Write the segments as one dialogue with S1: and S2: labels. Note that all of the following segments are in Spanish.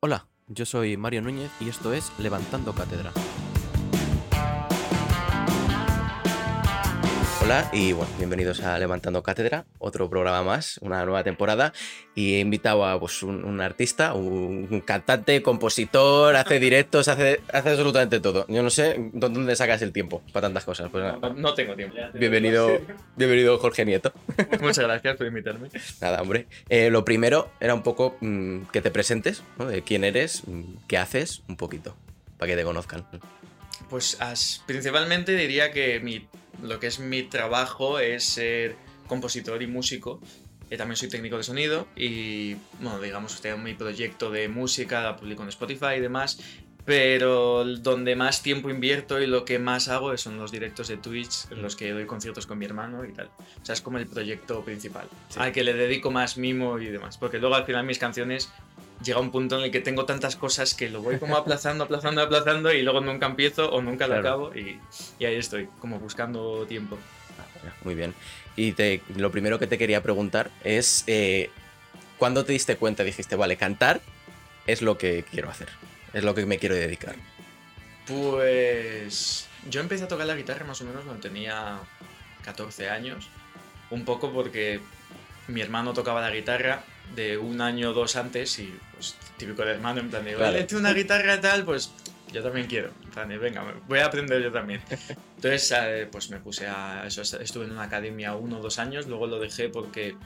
S1: Hola, yo soy Mario Núñez y esto es Levantando Cátedra. Hola y bueno, bienvenidos a Levantando Cátedra, otro programa más, una nueva temporada. Y he invitado a pues, un, un artista, un, un cantante, compositor, hace directos, hace, hace absolutamente todo. Yo no sé dó- dónde sacas el tiempo para tantas cosas. Pues
S2: No, no tengo tiempo.
S1: bienvenido, bienvenido Jorge Nieto.
S2: Muchas gracias por invitarme.
S1: Nada, hombre. Eh, lo primero era un poco mm, que te presentes, ¿no? De quién eres, mm, qué haces, un poquito, para que te conozcan.
S2: Pues principalmente diría que mi, lo que es mi trabajo es ser compositor y músico. Eh, también soy técnico de sonido y, bueno, digamos, tengo mi proyecto de música, la publico en Spotify y demás. Pero donde más tiempo invierto y lo que más hago son los directos de Twitch, en los que doy conciertos con mi hermano y tal. O sea, es como el proyecto principal,
S1: Sí.
S2: al que le dedico más mimo y demás. Porque luego al final mis canciones llega un punto en el que tengo tantas cosas que lo voy como aplazando, aplazando, aplazando y luego nunca empiezo o nunca lo
S1: Claro.
S2: acabo y, y ahí estoy, como buscando tiempo.
S1: Muy bien. Y te- lo primero que te quería preguntar es, eh, ¿cuándo te diste cuenta? Dijiste, vale, cantar es lo que quiero hacer, es lo que me quiero dedicar.
S2: Pues yo empecé a tocar la guitarra más o menos cuando tenía 14 años, un poco porque mi hermano tocaba la guitarra de un año o dos antes y pues típico de hermano en plan de, vale, una guitarra y tal, pues yo también quiero. En plan de, venga, voy a aprender yo también. Entonces, eh, pues me puse a eso, estuve en una academia uno o dos años, luego lo dejé porque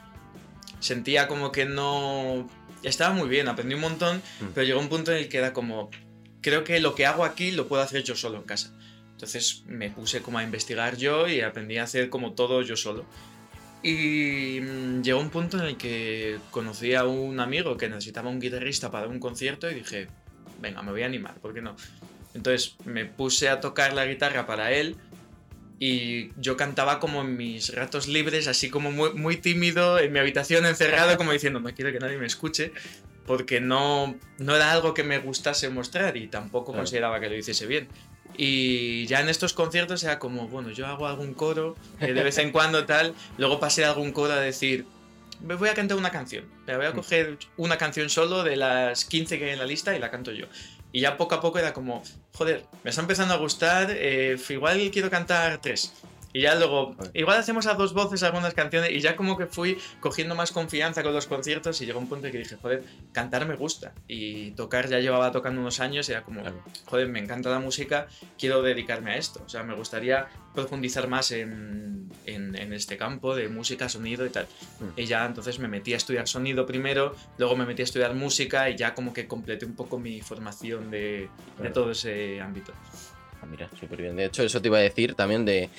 S2: sentía como que no... Estaba muy bien, aprendí un montón,
S1: Mm.
S2: pero llegó un punto en el que era como, creo que lo que hago aquí lo puedo hacer yo solo en casa. Entonces me puse como a investigar yo y aprendí a hacer como todo yo solo. Y mm, llegó un punto en el que conocí a un amigo que necesitaba un guitarrista para un concierto y dije, venga, me voy a animar, ¿por qué no? Entonces me puse a tocar la guitarra para él y yo cantaba como en mis ratos libres, así como muy, muy tímido, en mi habitación encerrado, como diciendo, no quiero que nadie me escuche, porque no, no era algo que me gustase mostrar y tampoco
S1: Claro.
S2: consideraba que lo hiciese bien. Y ya en estos conciertos era como, bueno, yo hago algún coro eh, de vez en cuando tal, luego pasé a algún coro a decir, me voy a cantar una canción, me voy a coger una canción solo de las 15 que hay en la lista y la canto yo. Y ya poco a poco era como, joder, me está empezando a gustar, eh, igual quiero cantar tres. Y ya luego, igual hacemos a dos voces algunas canciones y ya como que fui cogiendo más confianza con los conciertos y llegó un punto en que dije, joder, cantar me gusta. Y tocar ya llevaba tocando unos años y era como, joder, me encanta la música, quiero dedicarme a esto. O sea, me gustaría profundizar más en, en- en este campo de música, sonido y tal.
S1: Mm.
S2: Y ya entonces me metí a estudiar sonido primero, luego me metí a estudiar música y ya como que completé un poco mi formación de, de todo ese ámbito.
S1: Ah, mira, súper bien. De hecho, eso te iba a decir también de,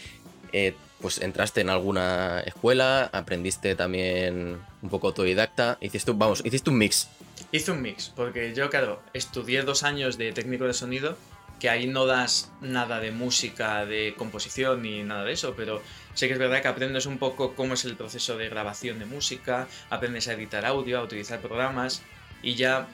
S1: eh, pues entraste en alguna escuela, aprendiste también un poco autodidacta, hiciste, vamos, hiciste un mix.
S2: Hice un mix, porque yo, claro, estudié dos años de técnico de sonido, que ahí no das nada de música, de composición ni nada de eso, pero sí que es verdad que aprendes un poco cómo es el proceso de grabación de música, aprendes a editar audio, a utilizar programas y ya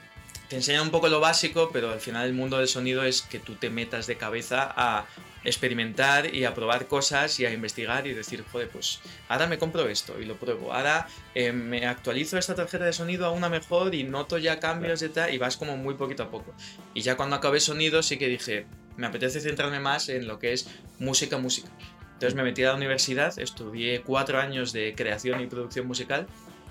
S2: te enseñan un poco lo básico, pero al final el mundo del sonido es que tú te metas de cabeza a experimentar y a probar cosas y a investigar y decir, joder, pues ahora me compro esto y lo pruebo, ahora eh, me actualizo esta tarjeta de sonido a una mejor y noto ya cambios de tal y vas como muy poquito a poco. Y ya cuando acabé sonido sí que dije, me apetece centrarme más en lo que es música, música. Entonces me metí a la universidad, estudié cuatro años de creación y producción musical.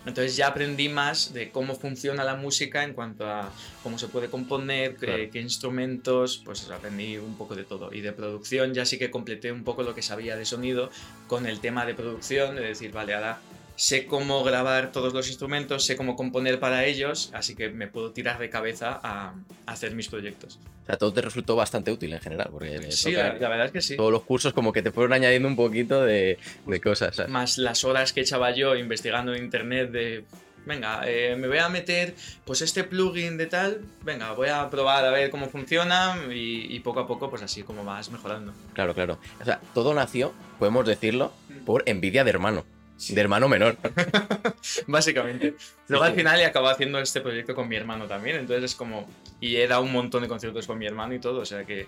S2: Entonces ya aprendí más de cómo funciona la música en cuanto a cómo se puede componer, qué-
S1: Claro.
S2: qué instrumentos, pues aprendí un poco de todo. Y de producción ya sí que completé un poco lo que sabía de sonido con el tema de producción, de decir, vale, ahora sé cómo grabar todos los instrumentos, sé cómo componer para ellos, así que me puedo tirar de cabeza a, a hacer mis proyectos.
S1: O sea, todo te resultó bastante útil en general, porque
S2: Sí, la, la verdad es que sí.
S1: todos los cursos como que te fueron añadiendo un poquito de, de cosas. ¿sabes?
S2: Más las horas que echaba yo investigando en internet de... Venga, eh, me voy a meter pues este plugin de tal, venga, voy a probar a ver cómo funciona y, y poco a poco pues así como vas mejorando.
S1: Claro, claro. O sea, todo nació, podemos decirlo, por envidia de hermano, de hermano menor.
S2: Básicamente. Luego al
S1: sí.
S2: final he acabado haciendo este proyecto con mi hermano también, entonces es como... Y he dado un montón de conciertos con mi hermano y todo, o sea que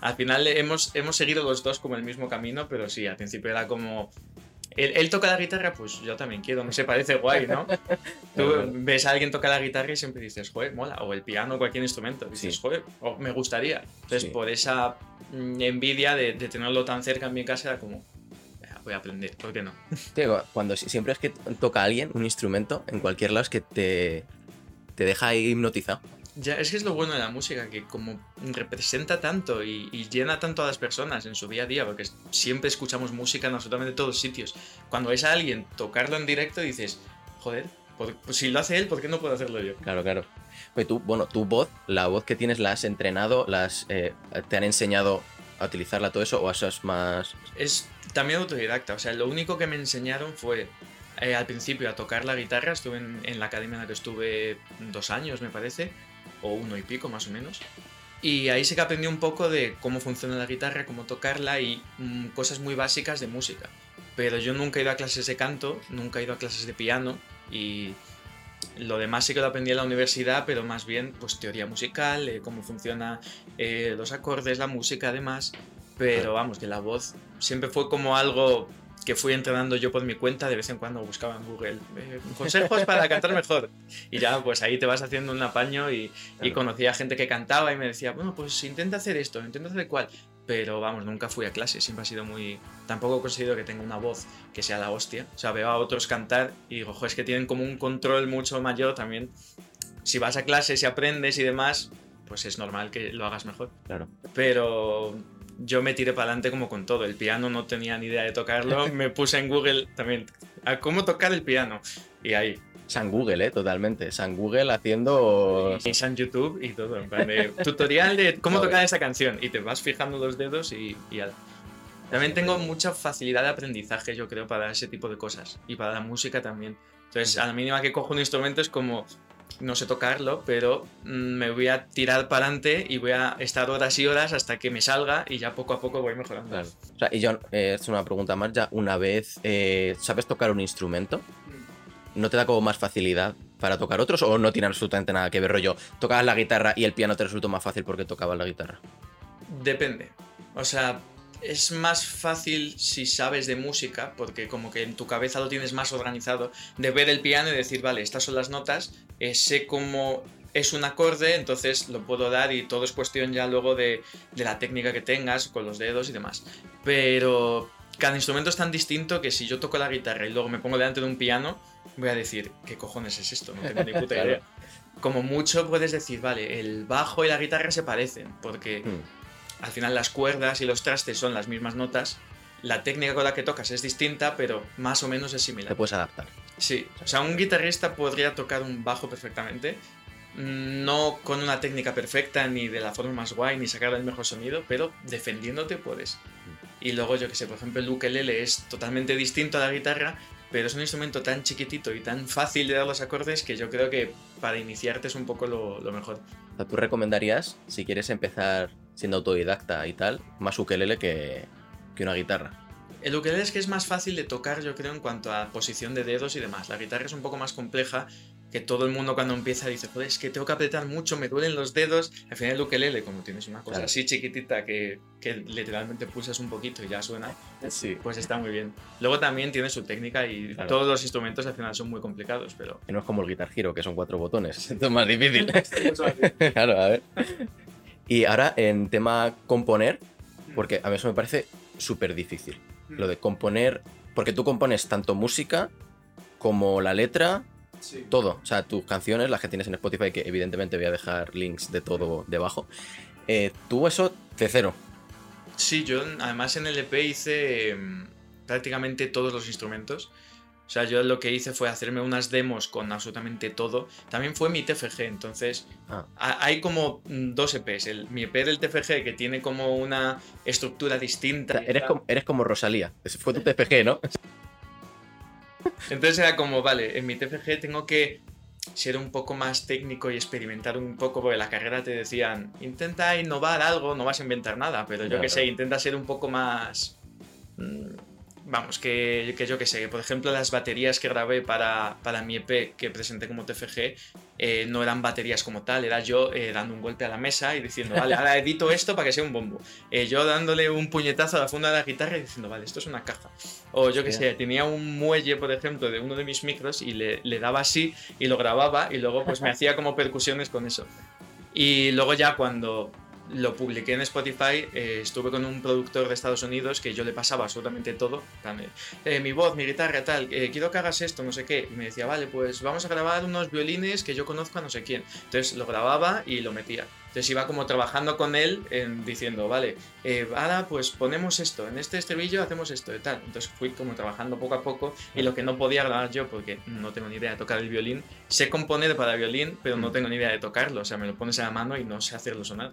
S2: al final hemos, hemos seguido los dos como el mismo camino, pero sí, al principio era como Él, él toca la guitarra, pues yo también quiero, no se parece guay, ¿no? Tú ves a alguien tocar la guitarra y siempre dices, joder, mola, o el piano, cualquier instrumento, dices,
S1: Sí.
S2: joder, me gustaría. Entonces,
S1: Sí.
S2: por esa mm, envidia de, de tenerlo tan cerca en mi casa, era como, "Ah, voy a aprender, ¿por qué no?
S1: Cuando si- siempre es que toca alguien un instrumento en cualquier lado es que te, te deja hipnotizado.
S2: Ya, es que es lo bueno de la música, que como representa tanto y, y llena tanto a las personas en su día a día, porque siempre escuchamos música en absolutamente todos sitios. Cuando ves a alguien tocarlo en directo, dices, joder, por- pues si lo hace él, ¿por qué no puedo hacerlo yo?
S1: Claro, claro. Oye, tú, bueno, tu voz, la voz que tienes, ¿la has entrenado? ¿La has, eh, ¿Te han enseñado a utilizarla todo eso? ¿O eso es más...?
S2: Es también autodidacta, o sea, lo único que me enseñaron fue eh, al principio a tocar la guitarra, estuve en, en la academia en la que estuve dos años, me parece, o uno y pico más o menos. Y ahí sí que aprendí un poco de cómo funciona la guitarra, cómo tocarla y mm, cosas muy básicas de música. Pero yo nunca he ido a clases de canto, nunca he ido a clases de piano y lo demás sí que lo aprendí en la universidad, pero más bien pues teoría musical, eh, cómo funciona eh, los acordes, la música además. Pero vamos, que la voz siempre fue como algo que fui entrenando yo por mi cuenta, de vez en cuando buscaba en Google eh, consejos para cantar mejor. Y ya pues ahí te vas haciendo un apaño y, y conocía gente que cantaba y me decía, bueno, pues intenta hacer esto, intenta hacer cual. Pero vamos, nunca fui a clase, siempre ha sido muy... Tampoco he conseguido que tenga una voz que sea la hostia. O sea, veo a otros cantar y digo, "Jo, es que tienen como un control mucho mayor también. Si vas a clases y aprendes y demás, pues es normal que lo hagas mejor.
S1: Claro.
S2: Pero yo me tiré para adelante como con todo. El piano no tenía ni idea de tocarlo. Me puse en Google también a cómo tocar el piano. Y ahí.
S1: San Google, ¿eh? Totalmente. San Google haciendo...
S2: Y en YouTube y todo. En plan de tutorial de cómo tocar esta canción. Y te vas fijando los dedos y, y ala. También tengo mucha facilidad de aprendizaje, yo creo, para ese tipo de cosas. Y para la música también. Entonces, a la mínima que cojo un instrumento es como. No sé tocarlo, pero mm, me voy a tirar para adelante y voy a estar horas y horas hasta que me salga y ya poco a poco voy mejorando.
S1: Claro. O sea, y John, eh, es una pregunta más ya. Una vez eh, sabes tocar un instrumento, ¿no te da como más facilidad para tocar otros o no tiene absolutamente nada que ver rollo? Tocabas la guitarra y el piano te resultó más fácil porque tocabas la guitarra.
S2: Depende. O sea, es más fácil si sabes de música, porque como que en tu cabeza lo tienes más organizado, de ver el piano y decir, vale, estas son las notas, eh, sé cómo es un acorde, entonces lo puedo dar y todo es cuestión ya luego de, de la técnica que tengas con los dedos y demás. Pero cada instrumento es tan distinto que si yo toco la guitarra y luego me pongo delante de un piano, voy a decir, ¿qué cojones es esto? No tengo ni puta idea. Como mucho puedes decir, vale, el bajo y la guitarra se parecen, porque
S1: Hmm.
S2: al final las cuerdas y los trastes son las mismas notas. La técnica con la que tocas es distinta, pero más o menos es
S1: Te
S2: similar.
S1: puedes adaptar.
S2: Sí, o sea, un guitarrista podría tocar un bajo perfectamente, mm, no con una técnica perfecta, ni de la forma más guay, ni sacar el mejor sonido, pero defendiéndote puedes. Y luego, yo que sé, por ejemplo, el ukelele es totalmente distinto a la guitarra, pero es un instrumento tan chiquitito y tan fácil de dar los acordes que yo creo que para iniciarte es un poco lo, lo mejor.
S1: Tú recomendarías, si quieres empezar siendo autodidacta y tal, más ukelele que, que una guitarra.
S2: El ukelele es que es más fácil de tocar, yo creo, en cuanto a posición de dedos y demás. La guitarra es un poco más compleja, que todo el mundo cuando empieza dice, joder, es que tengo que apretar mucho, me duelen los dedos. Al final el ukelele, como tienes una cosa
S1: Claro.
S2: así chiquitita que, que literalmente pulsas un poquito y ya suena,
S1: Sí.
S2: pues está muy bien. Luego también tiene su técnica y
S1: Claro.
S2: todos los instrumentos al final son muy complicados, pero...
S1: Que no es como el Guitar Hero, que son cuatro botones. Esto es más difícil. claro, a ver. Y ahora, en tema componer, porque a mí eso me parece súper difícil. Lo de componer, porque tú compones tanto música como la letra,
S2: Sí.
S1: todo. O sea, tus canciones, las que tienes en Spotify, que evidentemente voy a dejar links de todo debajo. Eh, tú eso de cero.
S2: Sí, yo además en el EP hice em, prácticamente todos los instrumentos. O sea, yo lo que hice fue hacerme unas demos con absolutamente todo. También fue mi TFG, entonces
S1: Ah.
S2: ha- hay como mm, dos EPs. El, mi EP del TFG que tiene como una estructura
S1: O
S2: distinta.
S1: sea, eres, como, eres como Rosalía. Ese fue tu TFG, ¿no?
S2: Entonces era como, vale, en mi TFG tengo que ser un poco más técnico y experimentar un poco, porque en la carrera te decían, intenta innovar algo, no vas a inventar nada, pero yo
S1: Claro.
S2: que sé, intenta ser un poco más... mm, vamos, que, que yo que sé, por ejemplo, las baterías que grabé para, para mi EP que presenté como TFG eh, no eran baterías como tal, era yo eh, dando un golpe a la mesa y diciendo, vale, ahora edito esto para que sea un bombo. Eh, yo dándole un puñetazo a la funda de la guitarra y diciendo, vale, esto es una caja. O yo que sé, tenía un muelle, por ejemplo, de uno de mis micros y le, le daba así y lo grababa y luego pues me hacía como percusiones con eso. Y luego ya cuando lo publiqué en Spotify, eh, estuve con un productor de Estados Unidos que yo le pasaba absolutamente todo, eh, mi voz, mi guitarra, tal, eh, quiero que hagas esto, no sé qué, y me decía, vale, pues vamos a grabar unos violines que yo conozco a no sé quién. Entonces lo grababa y lo metía. Entonces iba como trabajando con él en, diciendo, vale, ahora pues ponemos esto, en este estribillo hacemos esto y tal. Entonces fui como trabajando poco a poco y lo que no podía grabar yo, porque no tengo ni idea de tocar el violín, sé componer para violín, pero no mm. tengo ni idea de tocarlo, o sea, me lo pones en la mano y no sé hacerlo sonar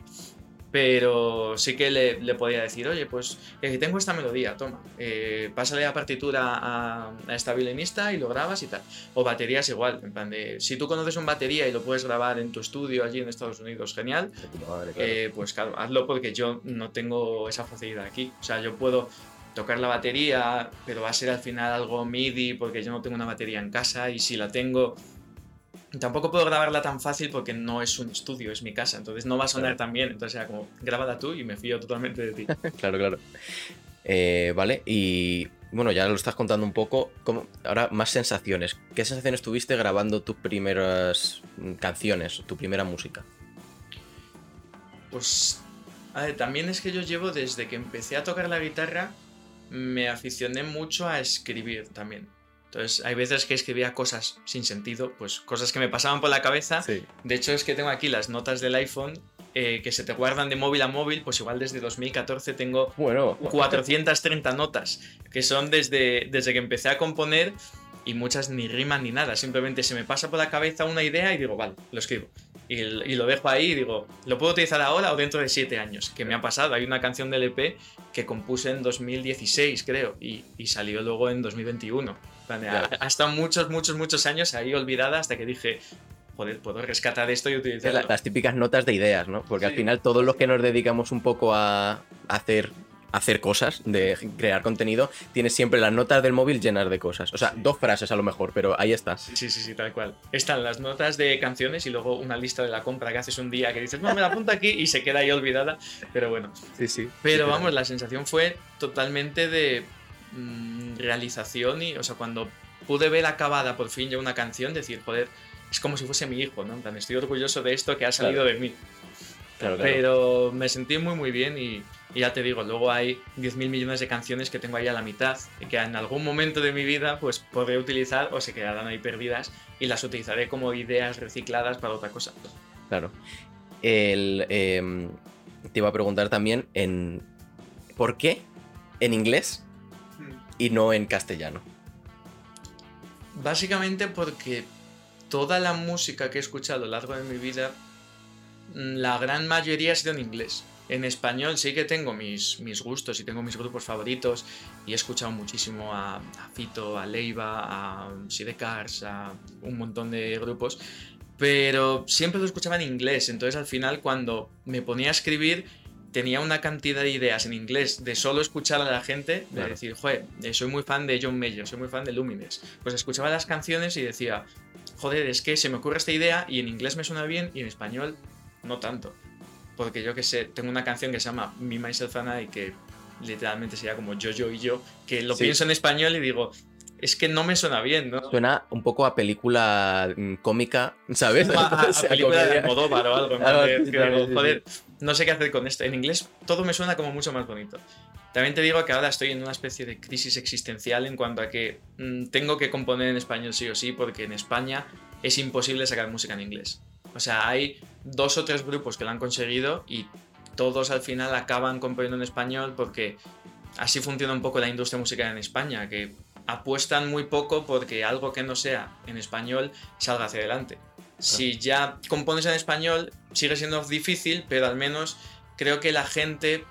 S2: pero sí que le, podía decir, oye, pues eh, tengo esta melodía, toma, eh, pásale la partitura a, esta violinista y lo grabas y tal. O baterías igual, en plan de, si tú conoces un batería y lo puedes grabar en tu estudio allí en Estados Unidos, genial, eh, pues claro, hazlo porque yo no tengo esa facilidad aquí. O sea, yo puedo tocar la batería, pero va a ser al final algo MIDI porque yo no tengo una batería en casa y si la tengo Tampoco puedo grabarla tan fácil porque no es un estudio, es mi casa, entonces no va a sonar tan bien. Entonces era como, grábala tú y me fío totalmente de ti.
S1: claro, claro. Eh, vale, y bueno, ya lo estás contando un poco. ahora, más sensaciones. ¿Qué sensaciones tuviste grabando tus primeras canciones, tu primera música?
S2: Pues, a ver, también es que yo llevo desde que empecé a tocar la guitarra, me aficioné mucho a escribir también. Entonces, hay veces que escribía cosas sin sentido, pues cosas que me pasaban por la cabeza. De hecho, es que tengo aquí las notas del iPhone eh, que se te guardan de móvil a móvil, pues igual desde 2014 tengo bueno. 430 notas, que son desde, desde que empecé a componer y muchas ni riman ni nada, simplemente se me pasa por la cabeza una idea y digo, vale, lo escribo. Y, y, lo dejo ahí y digo, ¿lo puedo utilizar ahora o dentro de 7 años? Que me ha pasado. Hay una canción del EP que compuse en 2016, creo, y, y salió luego en 2021. Ha estado muchos, muchos, muchos años ahí olvidada hasta que dije, joder, puedo rescatar esto y utilizarlo.
S1: Las típicas notas de ideas, ¿no? Porque al final todos los que nos dedicamos un poco a hacer hacer cosas, de crear contenido, tienes siempre las notas del móvil llenas de cosas. O sea, dos frases a lo mejor, pero ahí está.
S2: Sí, sí, sí, tal cual. Están las notas de canciones y luego una lista de la compra que haces un día que dices, no, me la apunto aquí y se queda ahí olvidada. Pero bueno.
S1: Sí, sí.
S2: Pero vamos, la sensación fue totalmente de Mm, realización y, o sea, cuando pude ver acabada por fin ya una canción, decir, joder, es como si fuese mi hijo, ¿no? En estoy orgulloso de esto que ha salido de mí. Pero me sentí muy, muy bien y, ya te digo, luego hay 10.000 millones de canciones que tengo ahí a la mitad y que en algún momento de mi vida pues podré utilizar o se quedarán ahí perdidas y las utilizaré como ideas recicladas para otra cosa.
S1: Claro. El, em, te iba a preguntar también en ¿por qué en inglés y no en castellano?
S2: Básicamente porque toda la música que he escuchado a lo largo de mi vida, mm, la gran mayoría ha sido en inglés. En español sí que tengo mis, mis gustos y tengo mis grupos favoritos y he escuchado muchísimo a, Fito, a Leiva, a Sidecars, a un montón de grupos, pero siempre lo escuchaba en inglés, entonces al final cuando me ponía a escribir tenía una cantidad de ideas en inglés de solo escuchar a la gente, de decir, joder, eh, soy muy fan de John Mayer, soy muy fan de Lumines. Pues escuchaba las canciones y decía, joder, es que se me ocurre esta idea y en inglés me suena bien y en español no tanto. Porque yo que sé, tengo una canción que se llama Me, Myself and I, que literalmente sería como yo, yo y yo, que lo pienso en español y digo, es que no me suena bien, ¿no?
S1: Suena un poco a película mm, cómica, ¿sabes?
S2: A, película de Almodóvar o algo. joder, no sé qué hacer con esto. En inglés todo me suena como mucho más bonito. También te digo que ahora estoy en una especie de crisis existencial en cuanto a que mm, tengo que componer en español sí o sí, porque en España es imposible sacar música en inglés. O sea, hay dos o tres grupos que lo han conseguido y todos al final acaban componiendo en español porque así funciona un poco la industria musical en España, que apuestan muy poco porque algo que no sea en español salga hacia adelante. Si ya compones en español, sigue siendo difícil, pero al menos creo que la gente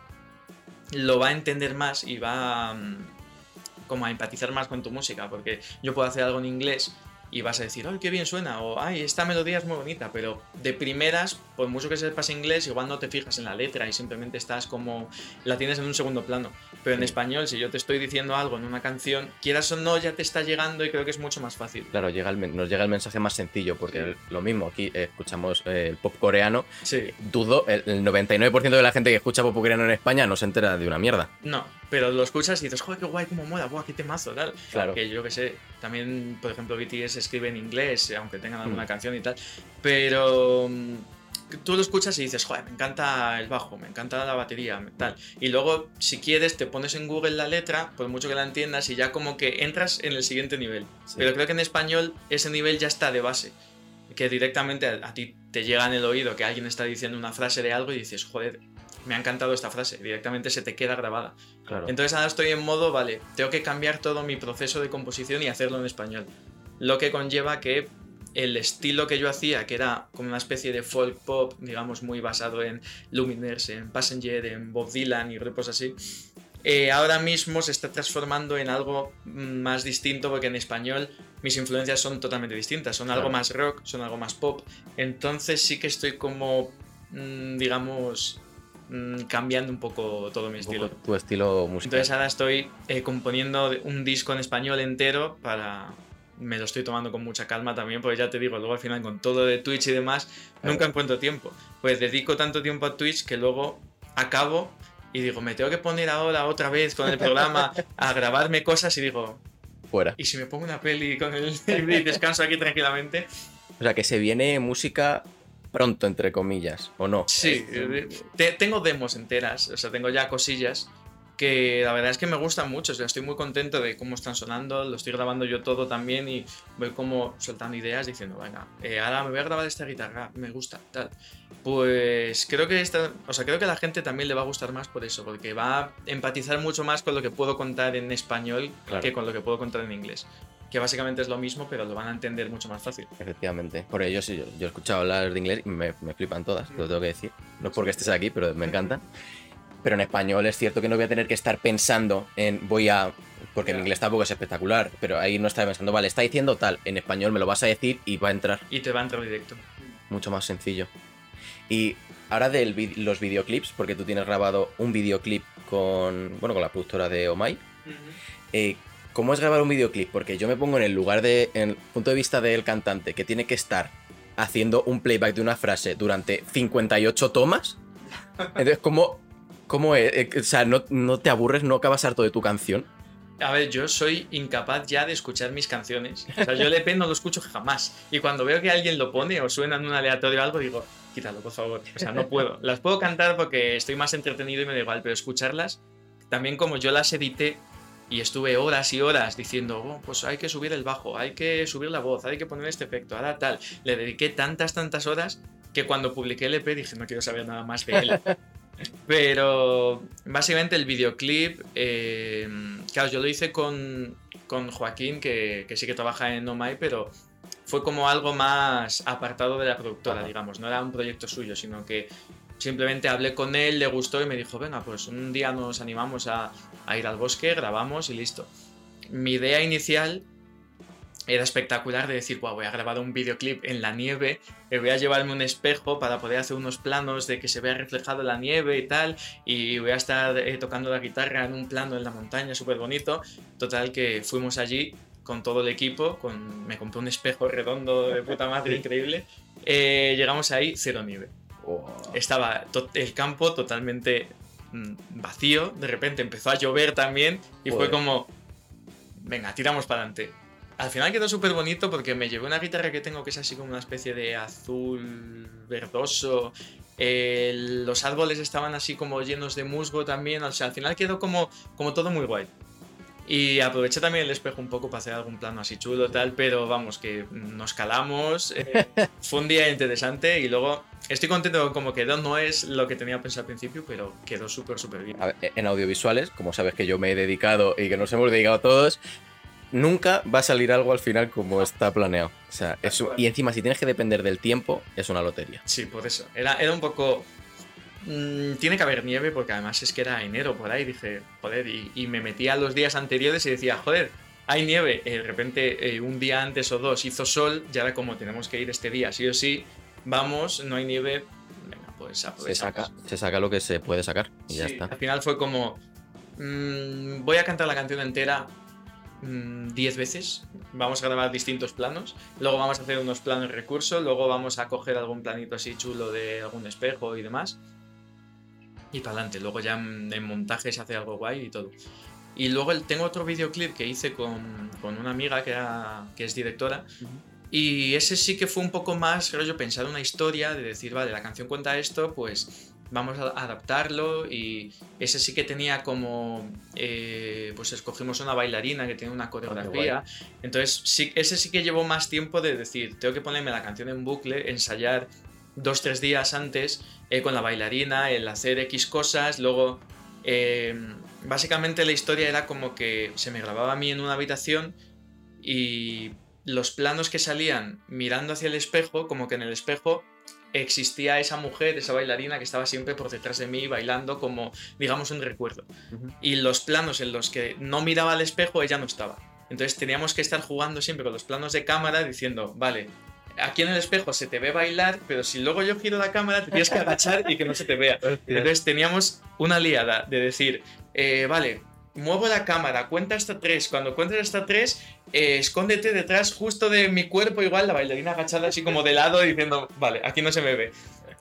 S2: lo va a entender más y va mm, como a empatizar más con tu música, porque yo puedo hacer algo en inglés y vas a decir, ¡ay, qué bien suena! O ¡ay, esta melodía es muy bonita! Pero de primeras, por mucho que sepas inglés, igual no te fijas en la letra y simplemente estás como. la tienes en un segundo plano. Pero en español, si yo te estoy diciendo algo en una canción, quieras o no, ya te está llegando y creo que es mucho más fácil.
S1: Claro, llega el, nos llega el mensaje más sencillo, porque lo mismo, aquí eh, escuchamos eh, el pop coreano.
S2: Sí.
S1: Dudo, el, el 99% de la gente que escucha pop coreano en España no se entera de una mierda.
S2: No, pero lo escuchas y dices, joder, qué guay, cómo mola, buah, qué temazo, tal.
S1: Claro.
S2: Que yo que sé, también, por ejemplo, BTS escribe en inglés, aunque tengan alguna
S1: Mm.
S2: canción y tal. Pero mm, tú lo escuchas y dices, joder, me encanta el bajo, me encanta la batería, tal. Y luego, si quieres, te pones en Google la letra, por mucho que la entiendas, y ya como que entras en el siguiente nivel.
S1: Sí.
S2: Pero creo que en español ese nivel ya está de base. Que directamente a, a ti te llega en el oído que alguien está diciendo una frase de algo y dices, joder, me ha encantado esta frase. Directamente se te queda grabada.
S1: Claro.
S2: Entonces ahora estoy en modo, vale, tengo que cambiar todo mi proceso de composición y hacerlo en español. Lo que conlleva que el estilo que yo hacía, que era como una especie de folk pop, digamos, muy basado en Luminers, en Passenger, en Bob Dylan y grupos así, eh, ahora mismo se está transformando en algo más distinto porque en español mis influencias son totalmente distintas, son algo más rock, son algo más pop, entonces sí que estoy como, mm, digamos, mm, cambiando un poco todo mi
S1: Un poco
S2: estilo.
S1: tu estilo musical.
S2: Entonces ahora estoy eh, componiendo un disco en español entero para... Me lo estoy tomando con mucha calma también, porque ya te digo, luego al final con todo de Twitch y demás,
S1: Claro.
S2: nunca encuentro tiempo. Pues dedico tanto tiempo a Twitch que luego acabo y digo, me tengo que poner ahora otra vez con el programa a grabarme cosas y digo,
S1: Fuera.
S2: ¿y si me pongo una peli con el y descanso aquí tranquilamente?
S1: O sea, que se viene música pronto, entre comillas, ¿o no?
S2: Sí, eh, te- tengo demos enteras, o sea, tengo ya cosillas que la verdad es que me gustan mucho, o sea, estoy muy contento de cómo están sonando, lo estoy grabando yo todo también y voy como soltando ideas diciendo, venga, eh, ahora me voy a grabar esta guitarra, me gusta, tal. Pues creo que esta, o sea, creo que a la gente también le va a gustar más por eso, porque va a empatizar mucho más con lo que puedo contar en español
S1: Claro.
S2: que con lo que puedo contar en inglés. Que básicamente es lo mismo, pero lo van a entender mucho más fácil.
S1: Efectivamente. Por ello, sí, yo, yo he escuchado hablar de inglés y me, me flipan todas, lo tengo que decir. No es porque estés aquí, pero me encantan. Pero en español es cierto que no voy a tener que estar pensando en voy a. Porque mi
S2: Ya.
S1: inglés tampoco es espectacular, pero ahí no está pensando, vale, está diciendo tal, en español me lo vas a decir y va a entrar.
S2: Y te va a entrar directo.
S1: Mucho más sencillo. Y ahora de los videoclips, porque tú tienes grabado un videoclip con, bueno, con la productora de Omai. Eh, ¿Cómo es grabar un videoclip? Porque yo me pongo en el lugar de, en el punto de vista del cantante que tiene que estar haciendo un playback de una frase durante 58 tomas. Entonces, ¿cómo, cómo es? Eh, O sea, ¿no, no te aburres? ¿No acabas harto de tu canción?
S2: A ver, yo soy incapaz ya de escuchar mis canciones. O sea, yo el EP no lo escucho jamás. Y cuando veo que alguien lo pone o suena en un aleatorio o algo, digo, quítalo, por favor. O sea, no puedo. Las puedo cantar porque estoy más entretenido y me da igual, pero escucharlas, también como yo las edité y estuve horas y horas diciendo, oh, pues hay que subir el bajo, hay que subir la voz, hay que poner este efecto, ahora tal. Le dediqué tantas, tantas horas que cuando publiqué el EP dije, no quiero saber nada más de él. Pero básicamente el videoclip, eh, claro, yo lo hice con, con Joaquín, que, que sí que trabaja en Omai, pero fue como algo más apartado de la productora,
S1: Ajá.
S2: digamos, no era un proyecto suyo, sino que simplemente hablé con él, le gustó y me dijo, venga, pues un día nos animamos a, a ir al bosque, grabamos y listo. Mi idea inicial era espectacular de decir, "Buah, voy a grabar un videoclip en la nieve, voy a llevarme un espejo para poder hacer unos planos de que se vea reflejado la nieve y tal, y voy a estar eh, tocando la guitarra en un plano en la montaña, súper bonito. Total que fuimos allí con todo el equipo, con, me compré un espejo redondo de puta madre, increíble. Eh, llegamos ahí, cero nieve. Estaba to- el campo totalmente vacío, de repente empezó a llover también y fue como, venga, tiramos para adelante. Al final quedó súper bonito porque me llevé una guitarra que tengo que es así como una especie de azul verdoso. eh, los árboles estaban así como llenos de musgo también. O sea, al final quedó como, como todo muy guay. Y aproveché también el espejo un poco para hacer algún plano así chulo tal, pero vamos, que nos calamos. eh, fue un día interesante y luego estoy contento con cómo quedó. No es lo que tenía pensado al principio, pero quedó súper, súper bien.
S1: Ver, en audiovisuales, como sabes que yo me he dedicado y que nos hemos dedicado todos, nunca va a salir algo al final como está planeado. O sea, eso, y encima si tienes que depender del tiempo, es una lotería.
S2: Sí, por eso. Era, era un poco. Mm, tiene que haber nieve porque además es que era enero por ahí. Dije, joder, y, y me metía los días anteriores y decía, joder, hay nieve, eh, de repente eh, un día antes o dos hizo sol, ya era como tenemos que ir este día, sí o sí, vamos, no hay nieve, venga, pues
S1: Se saca, se saca lo que se puede sacar y ya está.
S2: Al final fue como, mm, voy a cantar la canción entera mm, 10 veces, vamos a grabar distintos planos, luego vamos a hacer unos planos recursos, luego vamos a coger algún planito así chulo de algún espejo y demás. Y para adelante, luego ya en, montaje se hace algo guay y todo. Y luego tengo otro videoclip que hice con, con una amiga que, era, que es directora. Y ese sí que fue un poco más, creo yo, pensar una historia, de decir, vale, la canción cuenta esto, pues vamos a adaptarlo. Y ese sí que tenía como, eh, pues escogimos una bailarina que tiene una coreografía. Entonces, sí, ese sí que llevó más tiempo de decir, tengo que ponerme la canción en bucle, ensayar dos, tres días antes eh, con la bailarina, el hacer X cosas, luego... eh, básicamente la historia era como que se me grababa a mí en una habitación y los planos que salían mirando hacia el espejo, como que en el espejo existía esa mujer, esa bailarina que estaba siempre por detrás de mí bailando como, digamos, un recuerdo. Y los planos en los que no miraba al espejo, ella no estaba. Entonces teníamos que estar jugando siempre con los planos de cámara diciendo, vale, aquí en el espejo se te ve bailar, pero si luego yo giro la cámara te tienes que agachar y que no se te vea. Entonces teníamos una liada de decir, eh, vale, muevo la cámara, cuenta hasta tres. Cuando cuentes hasta tres, eh, escóndete detrás justo de mi cuerpo, igual la bailarina agachada así como de lado diciendo, vale, aquí no se me ve.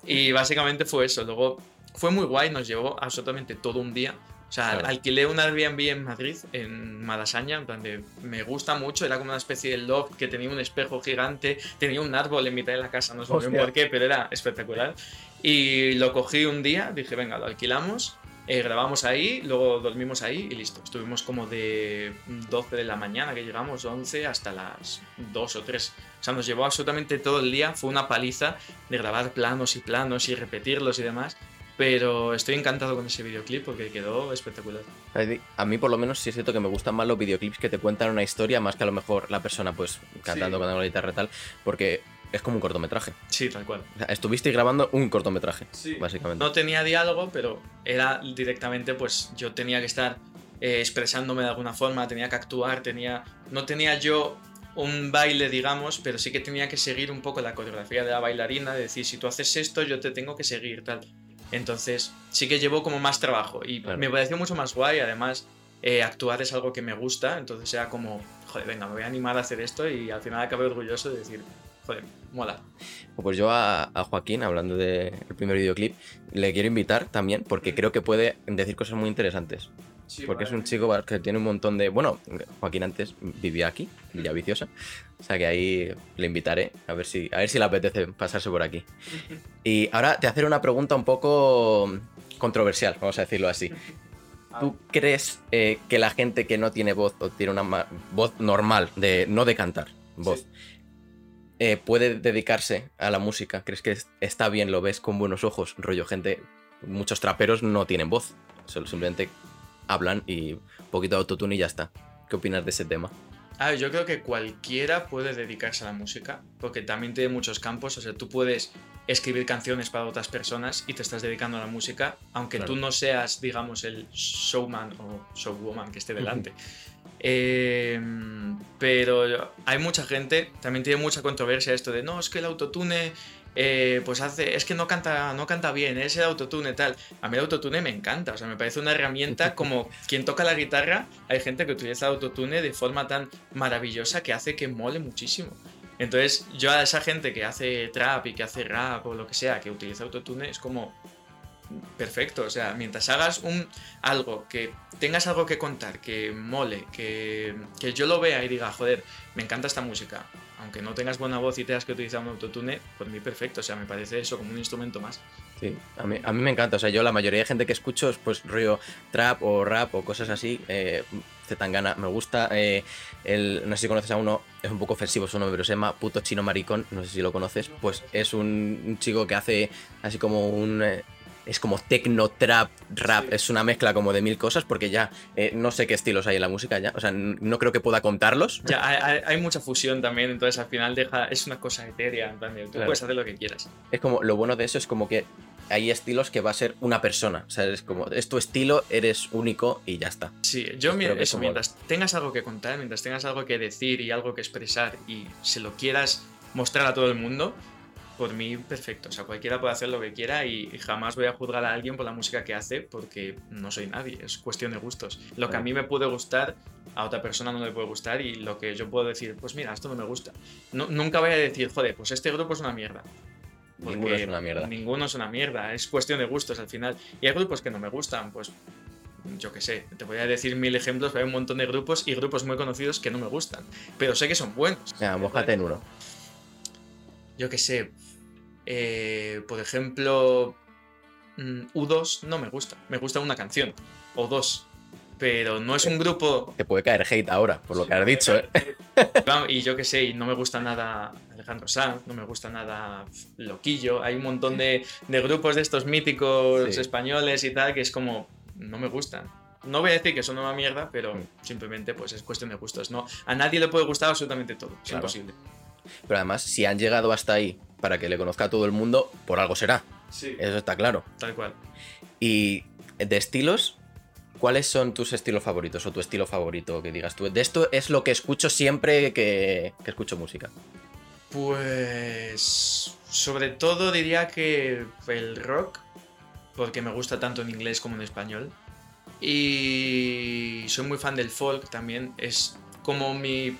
S2: Y básicamente fue eso. Luego fue muy guay, nos llevó absolutamente todo un día. O sea,
S1: Claro.
S2: alquilé un Airbnb en Madrid, en Malasaña, en plan de, me gusta mucho, era como una especie de loft que tenía un espejo gigante, tenía un árbol en mitad de la casa, no sé bien por qué, pero era espectacular. Y lo cogí un día, dije, venga, lo alquilamos, eh, grabamos ahí, luego dormimos ahí y listo. Estuvimos como de 12 de la mañana que llegamos, 11 hasta las 2 o 3. O sea, nos llevó absolutamente todo el día, fue una paliza de grabar planos y planos y repetirlos y demás. Pero estoy encantado con ese videoclip porque quedó espectacular.
S1: A mí por lo menos sí es cierto que me gustan más los videoclips que te cuentan una historia más que a lo mejor la persona pues cantando
S2: Sí.
S1: con la guitarra y tal, porque es como un cortometraje.
S2: Sí, tal cual.
S1: O sea, estuvisteis grabando un cortometraje,
S2: Sí.
S1: básicamente.
S2: No tenía diálogo, pero era directamente, pues yo tenía que estar eh, expresándome de alguna forma, tenía que actuar, tenía. No tenía yo un baile, digamos, pero sí que tenía que seguir un poco la coreografía de la bailarina, de decir, si tú haces esto, yo te tengo que seguir, tal. Entonces, sí que llevó como más trabajo y
S1: Claro.
S2: me pareció mucho más guay, además. eh, actuar es algo que me gusta, entonces era como, joder, venga, me voy a animar a hacer esto y al final acabé orgulloso de decir, joder, mola.
S1: Pues yo a, a Joaquín, hablando del primer videoclip, le quiero invitar también porque creo que puede decir cosas muy interesantes. Porque es un chico que tiene un montón de... Bueno, Joaquín antes vivía aquí, Villa Viciosa. O sea que ahí le invitaré a ver si, a ver si le apetece pasarse por aquí. Y ahora te hacer una pregunta un poco controversial, vamos a decirlo así. ¿Tú crees eh, que la gente que no tiene voz o tiene una voz normal, de, no de cantar, voz,
S2: Sí.
S1: eh, puede dedicarse a la música? ¿Crees que es- está bien, lo ves con buenos ojos? Rollo, gente, muchos traperos no tienen voz, solo simplemente hablan y un poquito de autotune y ya está. ¿Qué opinas de ese tema?
S2: A ver, yo creo que cualquiera puede dedicarse a la música, porque también tiene muchos campos. O sea, tú puedes escribir canciones para otras personas y te estás dedicando a la música, aunque
S1: Claro.
S2: tú no seas, digamos, el showman o showwoman que esté delante. Eh, pero hay mucha gente, también tiene mucha controversia esto de no, es que el autotune. Eh, pues hace, es que no canta, no canta bien, es el autotune tal. A mí el autotune me encanta, o sea, me parece una herramienta como quien toca la guitarra, hay gente que utiliza el autotune de forma tan maravillosa que hace que mole muchísimo. Entonces, yo a esa gente que hace trap y que hace rap o lo que sea, que utiliza autotune, es como perfecto. O sea, mientras hagas un algo que tengas algo que contar, que mole, que, que yo lo vea y diga, joder, me encanta esta música. Aunque no tengas buena voz y tengas que utilizar un autotune, por mí perfecto. O sea, me parece eso como un instrumento más.
S1: Sí, a mí, a mí me encanta. O sea, yo la mayoría de gente que escucho es pues rollo trap o rap o cosas así. Eh, Zetangana me gusta. eh, el, no sé si conoces a uno, es un poco ofensivo su nombre, pero se llama Puto Chino Maricón. No sé si lo conoces. Pues es un, un chico que hace así como un. eh, es como techno, trap, rap.
S2: Sí.
S1: Es una mezcla como de mil cosas porque ya eh, no sé qué estilos hay en la música ya. O sea, no creo que pueda contarlos.
S2: Ya, hay, mucha fusión también, entonces al final deja, es una cosa etérea. De, tú
S1: Claro.
S2: puedes hacer lo que quieras.
S1: Es como lo bueno de eso es como que hay estilos que va a ser una persona. O sea, es como, es tu estilo, eres único y ya está.
S2: Sí, yo mi- eso,
S1: como-
S2: mientras tengas algo que contar, mientras tengas algo que decir y algo que expresar y se lo quieras mostrar a todo el mundo, por mí perfecto. O sea, cualquiera puede hacer lo que quiera y, jamás voy a juzgar a alguien por la música que hace porque no soy nadie, es cuestión de gustos. Lo que a mí me puede gustar, a otra persona no le puede gustar y lo que yo puedo decir, pues mira, esto no me gusta. No- nunca voy a decir, joder, pues este grupo es una mierda.
S1: Ninguno es una mierda.
S2: Ninguno es una mierda, es cuestión de gustos al final. Y hay grupos que no me gustan, pues yo qué sé, te voy a decir mil ejemplos, pero hay un montón de grupos y grupos muy conocidos que no me gustan, pero sé que son buenos.
S1: Ya, mojate en uno.
S2: Yo qué sé, eh, por ejemplo, mm, U2 no me gusta, me gusta una canción o dos, pero no es un grupo...
S1: Te puede caer hate ahora, por lo que has dicho, ¿eh?
S2: Y yo qué sé, y no me gusta nada Alejandro Sanz, no me gusta nada Loquillo. Hay un montón de, de grupos de estos míticos
S1: Sí.
S2: españoles y tal que es como, no me gustan. No voy a decir que son una mierda, pero
S1: Mm.
S2: simplemente pues es cuestión de gustos. No, a nadie le puede gustar absolutamente todo. Es
S1: Claro.
S2: imposible.
S1: Pero además, si han llegado hasta ahí para que le conozca a todo el mundo, por algo será.
S2: Sí.
S1: Eso está claro.
S2: Tal cual.
S1: Y de estilos, ¿cuáles son tus estilos favoritos o tu estilo favorito que digas tú? De esto es lo que escucho siempre que, que escucho música.
S2: Pues sobre todo diría que el rock, porque me gusta tanto en inglés como en español. Y soy muy fan del folk también. Es como mi...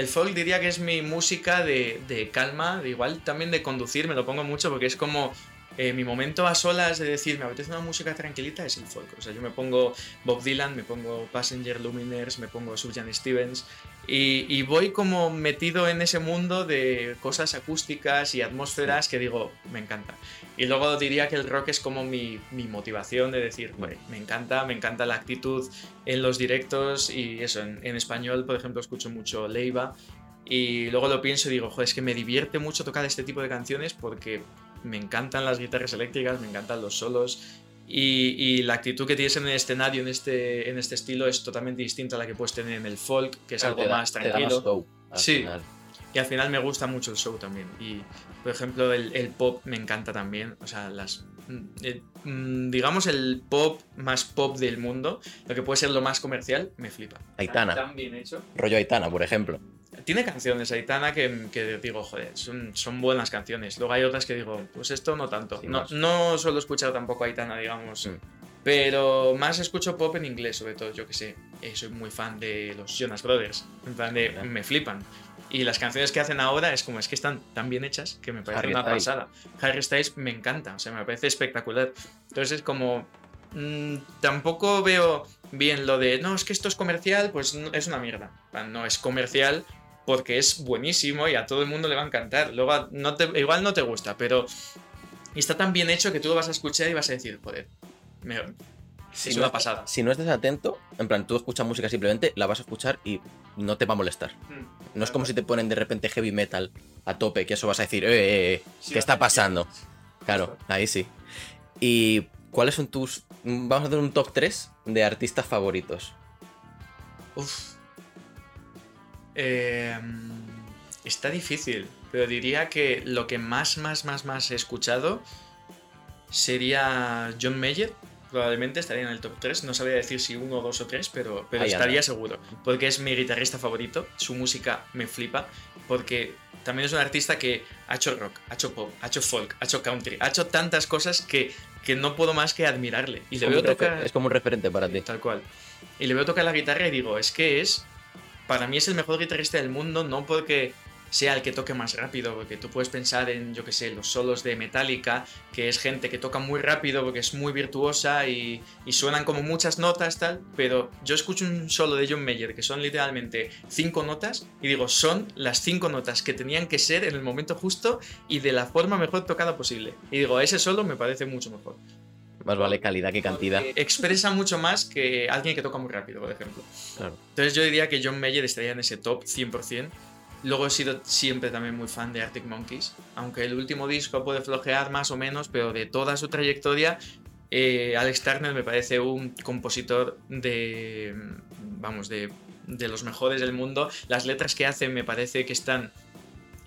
S2: El folk diría que es mi música de, de calma, de igual también de conducir, me lo pongo mucho porque es como eh, mi momento a solas de decir, me apetece una música tranquilita, es el folk. O sea, yo me pongo Bob Dylan, me pongo Passenger Luminaires, me pongo Sufjan Stevens y, y voy como metido en ese mundo de cosas acústicas y atmósferas que digo, me encanta. Y luego diría que el rock es como mi, mi motivación de decir, "Joder, me encanta, me encanta la actitud en los directos y eso, en, en español, por ejemplo, escucho mucho Leiva y luego lo pienso y digo, joder, es que me divierte mucho tocar este tipo de canciones porque me encantan las guitarras eléctricas, me encantan los solos y, y la actitud que tienes en el escenario en este, en este estilo es totalmente distinta a la que puedes tener en el folk, que es algo
S1: Te da-
S2: más
S1: te da
S2: tranquilo.
S1: show, al
S2: Sí.
S1: final.
S2: Y al final me gusta mucho el show también. Y, por ejemplo, el, el pop me encanta también. O sea, las. mm, eh, mm, digamos el pop más pop del mundo, lo que puede ser lo más comercial, me flipa.
S1: Aitana.
S2: Tan bien hecho.
S1: Rollo Aitana, por ejemplo.
S2: Tiene canciones Aitana que, que digo, joder, son, son buenas canciones. Luego hay otras que digo, pues esto no tanto. No, no suelo escuchar tampoco Aitana, digamos.
S1: Mm.
S2: Pero más escucho pop en inglés, sobre todo, yo que sé. Eh, soy muy fan de los Jonas Brothers. En plan de, me flipan. Y las canciones que hacen ahora es como, es que están tan bien hechas que me parece
S1: Harry
S2: una
S1: Styles.
S2: pasada. Harry Styles me encanta, o sea, me parece espectacular. Entonces es como, mm, tampoco veo bien lo de, no, es que esto es comercial, pues no- es una mierda. No es comercial porque es buenísimo y a todo el mundo le va a encantar. Luego, no te, igual no te gusta, pero está tan bien hecho que tú lo vas a escuchar y vas a decir, joder, me-
S1: Si
S2: es
S1: no
S2: una pasada.
S1: Si no estás atento, en plan, tú escuchas música simplemente, la vas a escuchar y no te va a molestar. No es como si te ponen de repente heavy metal a tope, que eso vas a decir, eh, eh, eh,
S2: Sí,
S1: ¿qué está pasando? Claro, ahí sí. ¿Y cuáles son tus... Vamos a hacer un top 3 de artistas favoritos.
S2: Uf. Eh, está difícil, pero diría que lo que más, más, más, más he escuchado sería John Mayer. Probablemente estaría en el top 3. No sabría decir si uno, dos o tres, pero, pero
S1: Ahí anda.
S2: estaría seguro. Porque es mi guitarrista favorito. Su música me flipa. Porque también es un artista que ha hecho rock, ha hecho pop, ha hecho folk, ha hecho country, ha hecho tantas cosas que, que no puedo más que admirarle. Y le veo tocar.
S1: es como un referente para ti.
S2: Tal cual. Y le veo tocar la guitarra y digo, es que es. Para mí es el mejor guitarrista del mundo, no porque sea el que toque más rápido, porque tú puedes pensar en, yo que sé, los solos de Metallica, que es gente que toca muy rápido porque es muy virtuosa y, y suenan como muchas notas, tal, pero yo escucho un solo de John Mayer que son literalmente cinco notas y digo, son las cinco notas que tenían que ser en el momento justo y de la forma mejor tocada posible. Y digo, ese solo me parece mucho mejor.
S1: Más vale calidad que cantidad.
S2: Porque Expresa mucho más que alguien que toca muy rápido, por ejemplo.
S1: Claro.
S2: Entonces yo diría que John Mayer estaría en ese top 100%. Luego he sido siempre también muy fan de Arctic Monkeys, aunque el último disco puede flojear más o menos, pero de toda su trayectoria, eh, Alex Turner me parece un compositor de, vamos, de, de los mejores del mundo. Las letras que hace me parece que están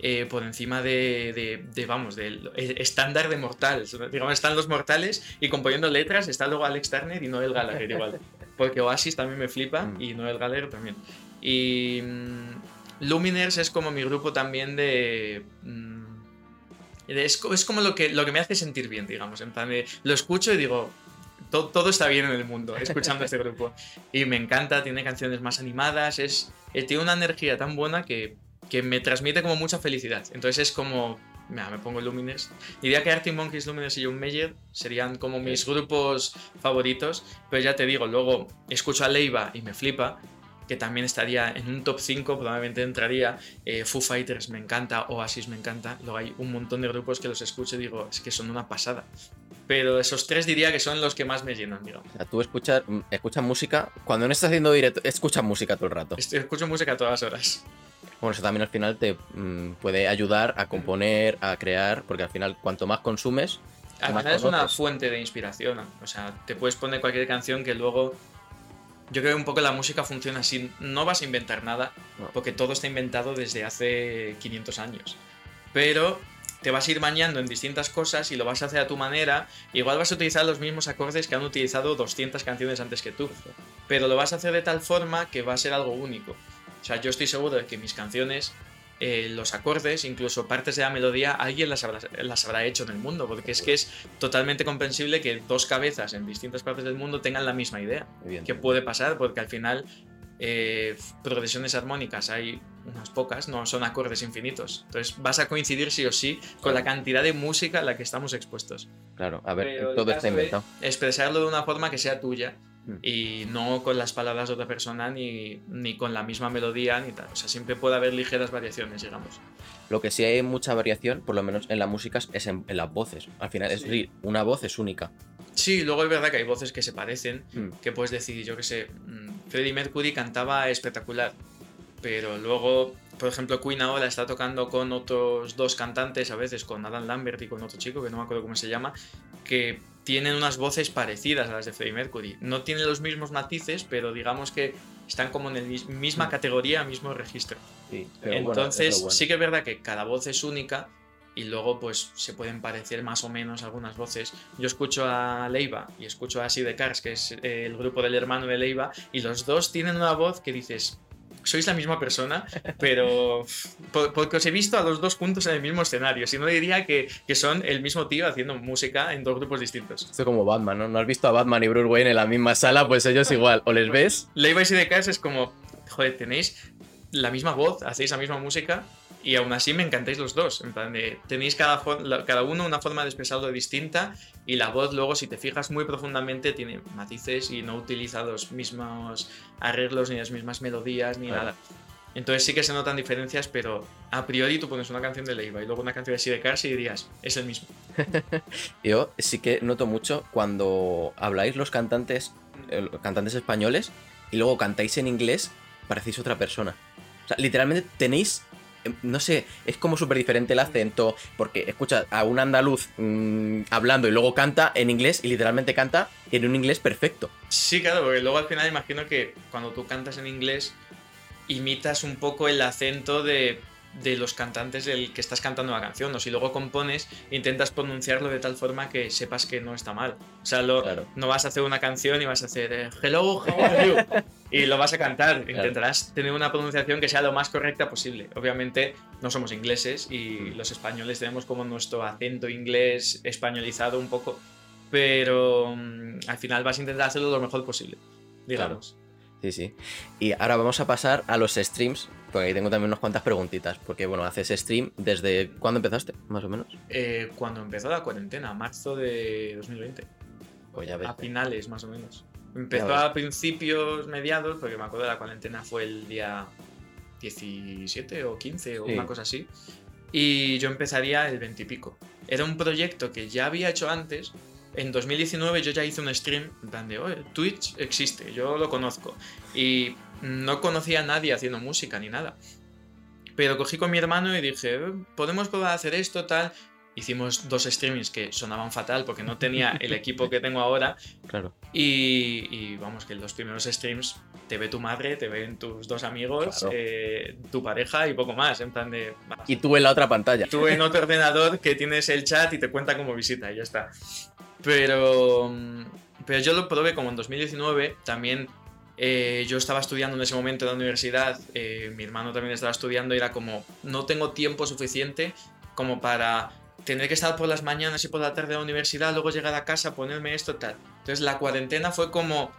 S2: eh, por encima de, de, vamos, del estándar de mortales. Digamos, están los mortales y componiendo letras está luego Alex Turner y Noel Gallagher igual. Porque Oasis también me flipa mm. y Noel Gallagher también. Y mm, Luminers es como mi grupo también de... Mm, es, es, como lo que, lo que me hace sentir bien, digamos. En plan lo escucho y digo, todo, todo, está bien en el mundo escuchando este grupo. Y me encanta, tiene canciones más animadas, es, eh, tiene una energía tan buena que, que me transmite como mucha felicidad. Entonces es como, mira, me pongo Lumines. Diría que Arctic Monkeys, Lumines y John Mayer serían como mis grupos favoritos, pero ya te digo, luego escucho a Leiva y me flipa, que también estaría en un top 5, probablemente entraría. Eh, Foo Fighters me encanta, Oasis me encanta. Luego hay un montón de grupos que los escucho y digo, es que son una pasada. Pero esos tres diría que son los que más me llenan, digamos.
S1: O sea, tú escuchas, escuchas música, cuando no estás haciendo directo, escuchas música todo el rato.
S2: Escucho música todas horas.
S1: Bueno, eso también al final te mm, puede ayudar a componer, a crear, porque al final cuanto más consumes...
S2: Al final es una fuente de inspiración. O sea, te puedes poner cualquier canción que luego yo creo que un poco la música funciona así. No vas a inventar nada, porque todo está inventado desde hace 500 años. Pero te vas a ir bañando en distintas cosas y lo vas a hacer a tu manera. Igual vas a utilizar los mismos acordes que han utilizado 200 canciones antes que tú. Pero lo vas a hacer de tal forma que va a ser algo único. O sea, yo estoy seguro de que mis canciones eh, los acordes, incluso partes de la melodía, alguien las habrá, las habrá hecho en el mundo, porque es que es totalmente comprensible que dos cabezas en distintas partes del mundo tengan la misma idea. ¿Qué puede pasar? Porque al final eh, progresiones armónicas hay unas pocas, no son acordes infinitos. Entonces vas a coincidir sí o sí con la cantidad de música a la que estamos expuestos.
S1: Claro, a ver, todo está inventado.
S2: Expresarlo de una forma que sea tuya Mm. y no con las palabras de otra persona ni, ni, con la misma melodía ni tal. O sea, siempre puede haber ligeras variaciones, digamos.
S1: Lo que sí hay mucha variación, por lo menos en la música, es en, las voces. Al final, es una voz es única.
S2: Sí, luego es verdad que hay voces que se parecen, mm. que puedes decir, yo qué sé, mm, Freddie Mercury cantaba espectacular, pero luego, por ejemplo, Queen ahora está tocando con otros dos cantantes, a veces con Adam Lambert y con otro chico, que no me acuerdo cómo se llama, que tienen unas voces parecidas a las de Freddie Mercury. No tienen los mismos matices, pero digamos que están como en la misma categoría, mismo registro. Entonces, sí que es verdad que cada voz es única y luego pues se pueden parecer más o menos algunas voces. Yo escucho a Leiva y escucho a Así de Cars, que es el grupo del hermano de Leiva, y los dos tienen una voz que dices, sois la misma persona, pero porque os he visto a los dos juntos en el mismo escenario. Si no diría que, que, son el mismo tío haciendo música en dos grupos distintos.
S1: Esto es como Batman, ¿no? ¿No has visto a Batman y Bruce Wayne en la misma sala? Pues ellos igual. ¿O les ves?
S2: Levi's y The Cars es como, joder, tenéis la misma voz, hacéis la misma música y aún así me encantáis los dos. En plan de, tenéis cada, cada uno una forma de expresarlo distinta y la voz luego, si te fijas muy profundamente, tiene matices y no utiliza los mismos arreglos ni las mismas melodías ni nada. Entonces sí que se notan diferencias, pero a priori tú pones una canción de Leiva y luego una canción de Sidecars y dirías, es el mismo.
S1: Yo sí que noto mucho cuando habláis los cantantes, eh, los cantantes españoles y luego cantáis en inglés, parecéis otra persona. O sea, literalmente tenéis no sé, es como súper diferente el acento, porque escucha a un andaluz mm, hablando y luego canta en inglés y literalmente canta en un inglés perfecto.
S2: Sí, claro, porque luego al final imagino que cuando tú cantas en inglés imitas un poco el acento de de los cantantes del que estás cantando la canción, o si luego compones, intentas pronunciarlo de tal forma que sepas que no está mal. O sea, no vas a hacer una canción y vas a hacer eh, Hello, how are you? y lo vas a cantar. Intentarás tener una pronunciación que sea lo más correcta posible. Obviamente no somos ingleses y mm. los españoles tenemos como nuestro acento inglés españolizado un poco, pero mm, al final vas a intentar hacerlo lo mejor posible, digamos.
S1: Sí, sí. Y ahora vamos a pasar a los streams, porque ahí tengo también unas cuantas preguntitas. Porque, bueno, haces stream desde. ¿Cuándo empezaste, más o menos?
S2: Eh, cuando empezó la cuarentena, marzo de 2020. Pues ya ves. A finales, más o menos. Empezó a principios, mediados, porque me acuerdo de la cuarentena fue el día 17 o 15 o una cosa así. Y yo empezaría el 20 y pico. Era un proyecto que ya había hecho antes, en 2019 yo ya hice un stream en plan de, oye, Twitch existe, yo lo conozco. Y no conocía a nadie haciendo música ni nada. Pero cogí con mi hermano y dije, podemos probar a hacer esto, tal. hicimos dos streamings que sonaban fatal porque no tenía el equipo que tengo ahora.
S1: Claro.
S2: Y, y vamos, que los primeros streams te ve tu madre, te ven tus dos amigos,
S1: Claro.
S2: eh, tu pareja y poco más. En plan de.
S1: Y tú en la otra pantalla.
S2: Tú en otro ordenador que tienes el chat y te cuenta como visita y ya está. Pero, mm, pero yo lo probé como en 2019. También eh, yo estaba estudiando en ese momento en la universidad. eh, mi hermano también estaba estudiando y era como, no tengo tiempo suficiente como para tener que estar por las mañanas y por la tarde a la universidad, luego llegar a casa, ponerme esto, tal. Entonces la cuarentena fue como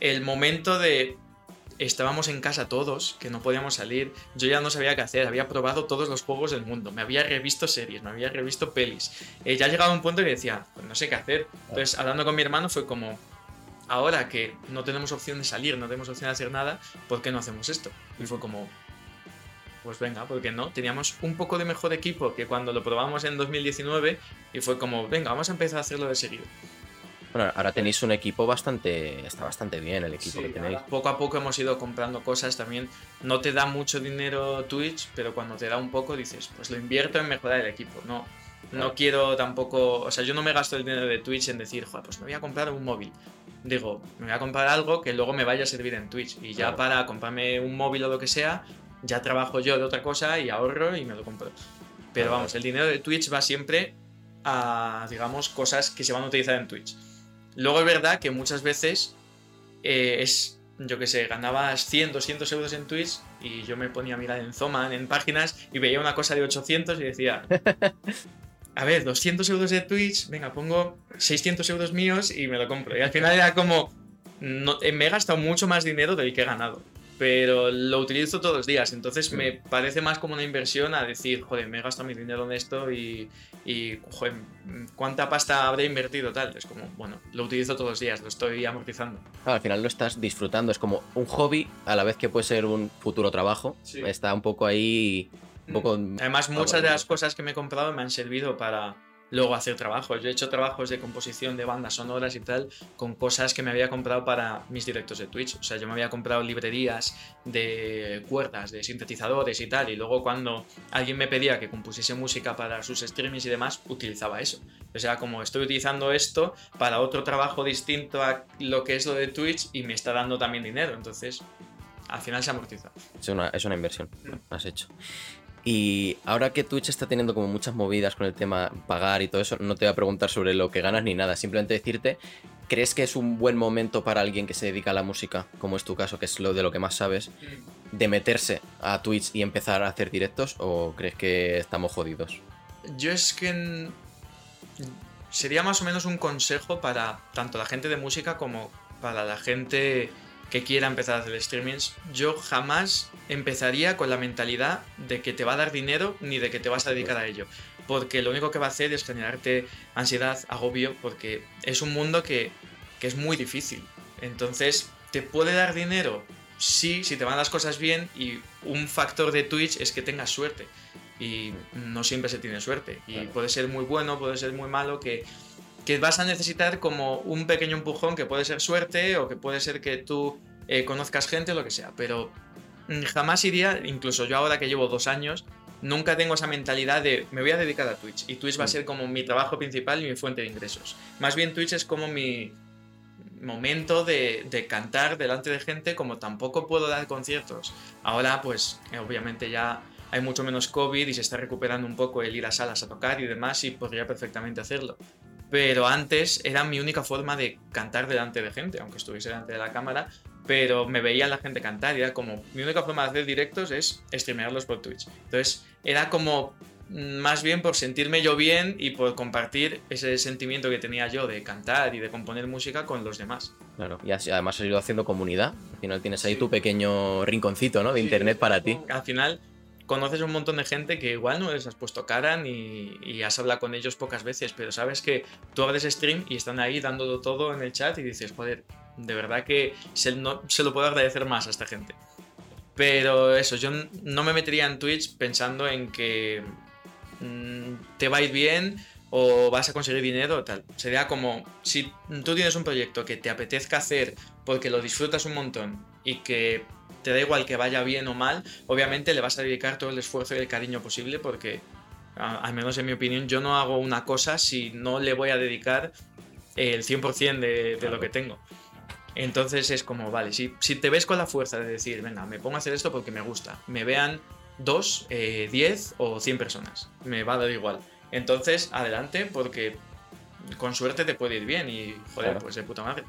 S2: el momento de... Estábamos en casa todos, que no podíamos salir. Yo ya no sabía qué hacer, había probado todos los juegos del mundo, me había revisto series, me había revisto pelis. Eh, ya llegaba un punto que decía, pues no sé qué hacer. Entonces, hablando con mi hermano, fue como, ahora que no tenemos opción de salir, no tenemos opción de hacer nada, ¿por qué no hacemos esto? Y fue como, pues venga, ¿por qué no? Teníamos un poco de mejor equipo que cuando lo probamos en 2019 y fue como, venga, vamos a empezar a hacerlo de seguido.
S1: Bueno, ahora tenéis un equipo bastante. Está bastante bien el equipo que tenéis.
S2: Poco a poco hemos ido comprando cosas también. No te da mucho dinero Twitch, pero cuando te da un poco dices, pues lo invierto en mejorar el equipo. No. No quiero tampoco, o sea, yo no me gasto el dinero de Twitch en decir, joder, pues me voy a comprar un móvil. Digo, me voy a comprar algo que luego me vaya a servir en Twitch. Y ya
S1: Claro.
S2: para comprarme un móvil o lo que sea, ya trabajo yo de otra cosa y ahorro y me lo compro. Pero vamos, el dinero de Twitch va siempre a, digamos, cosas que se van a utilizar en Twitch. Luego es verdad que muchas veces eh, es, yo que sé, ganabas 100, 200 euros en Twitch y yo me ponía a mirar en Zoman, en páginas, y veía una cosa de 800 y decía, a ver, 200 euros de Twitch, venga, pongo 600 euros míos y me lo compro. Y al final era como, no, eh, me he gastado mucho más dinero del que he ganado. Pero lo utilizo todos los días, entonces me parece más como una inversión a decir, joder, me he gastado mi dinero en esto y, y joder, ¿cuánta pasta habré invertido tal? Es como, bueno, lo utilizo todos los días, lo estoy amortizando.
S1: Claro, al final lo estás disfrutando. Es como un hobby a la vez que puede ser un futuro trabajo.
S2: Sí.
S1: Está un poco ahí. Un poco.
S2: Además,
S1: Ah,
S2: muchas
S1: bueno,
S2: de las cosas que me he comprado me han servido para luego hacer trabajos. Yo he hecho trabajos de composición de bandas sonoras y tal con cosas que me había comprado para mis directos de Twitch. O sea, yo me había comprado librerías de cuerdas, de sintetizadores y tal. Y luego cuando alguien me pedía que compusiese música para sus streamings y demás, utilizaba eso. O sea, como estoy utilizando esto para otro trabajo distinto a lo que es lo de Twitch y me está dando también dinero. Entonces, al final se amortiza.
S1: Es una, es una inversión. Has hecho. Y ahora que Twitch está teniendo como muchas movidas con el tema pagar y todo eso, no te voy a preguntar sobre lo que ganas ni nada. Simplemente decirte, ¿crees que es un buen momento para alguien que se dedica a la música, como es tu caso, que es lo de lo que más sabes, de meterse a Twitch y empezar a hacer directos? ¿O crees que estamos jodidos?
S2: Yo es que sería más o menos un consejo para tanto la gente de música como para la gente que quiera empezar a hacer streamings. Yo jamás empezaría con la mentalidad de que te va a dar dinero ni de que te vas a dedicar a ello. Porque lo único que va a hacer es generarte ansiedad, agobio, porque es un mundo que, que es muy difícil. Entonces, ¿te puede dar dinero? Sí, si te van las cosas bien y un factor de Twitch es que tengas suerte y no siempre se tiene suerte. Y
S1: Claro.
S2: puede ser muy bueno, puede ser muy malo, que, que vas a necesitar como un pequeño empujón que puede ser suerte o que puede ser que tú eh, conozcas gente o lo que sea. Pero mm, jamás iría, incluso yo ahora que llevo dos años, nunca tengo esa mentalidad de me voy a dedicar a Twitch y Twitch va a
S1: Mm.
S2: ser como mi trabajo principal y mi fuente de ingresos. Más bien Twitch es como mi momento de, de cantar delante de gente como tampoco puedo dar conciertos. Ahora pues obviamente ya hay mucho menos COVID y se está recuperando un poco el ir a salas a tocar y demás y podría perfectamente hacerlo. Pero antes era mi única forma de cantar delante de gente, aunque estuviese delante de la cámara, pero me veía la gente cantar y era como, mi única forma de hacer directos es streamearlos por Twitch. Entonces era como mm, más bien por sentirme yo bien y por compartir ese sentimiento que tenía yo de cantar y de componer música con los demás.
S1: Claro. Y además has ido haciendo comunidad. Al final tienes ahí
S2: Sí.
S1: tu pequeño rinconcito, ¿no? De internet para ti.
S2: Al final conoces un montón de gente que igual no les has puesto cara ni y has hablado con ellos pocas veces, pero sabes que tú abres stream y están ahí dándolo todo en el chat y dices, joder, de verdad que se, no- se lo puedo agradecer más a esta gente. Pero eso, yo no me metería en Twitch pensando en que mm, te va a ir bien o vas a conseguir dinero o tal. Sería como si tú tienes un proyecto que te apetezca hacer porque lo disfrutas un montón y que te da igual que vaya bien o mal, obviamente le vas a dedicar todo el esfuerzo y el cariño posible porque a- al menos en mi opinión, yo no hago una cosa si no le voy a dedicar el 100% de, de
S1: Claro.
S2: lo que tengo. Entonces es como, vale, si, si te ves con la fuerza de decir, venga, me pongo a hacer esto porque me gusta, me vean dos, eh, 10 o 100 personas, me va a dar igual. Entonces, adelante, porque con suerte te puede ir bien y, joder,
S1: Claro.
S2: pues de puta madre.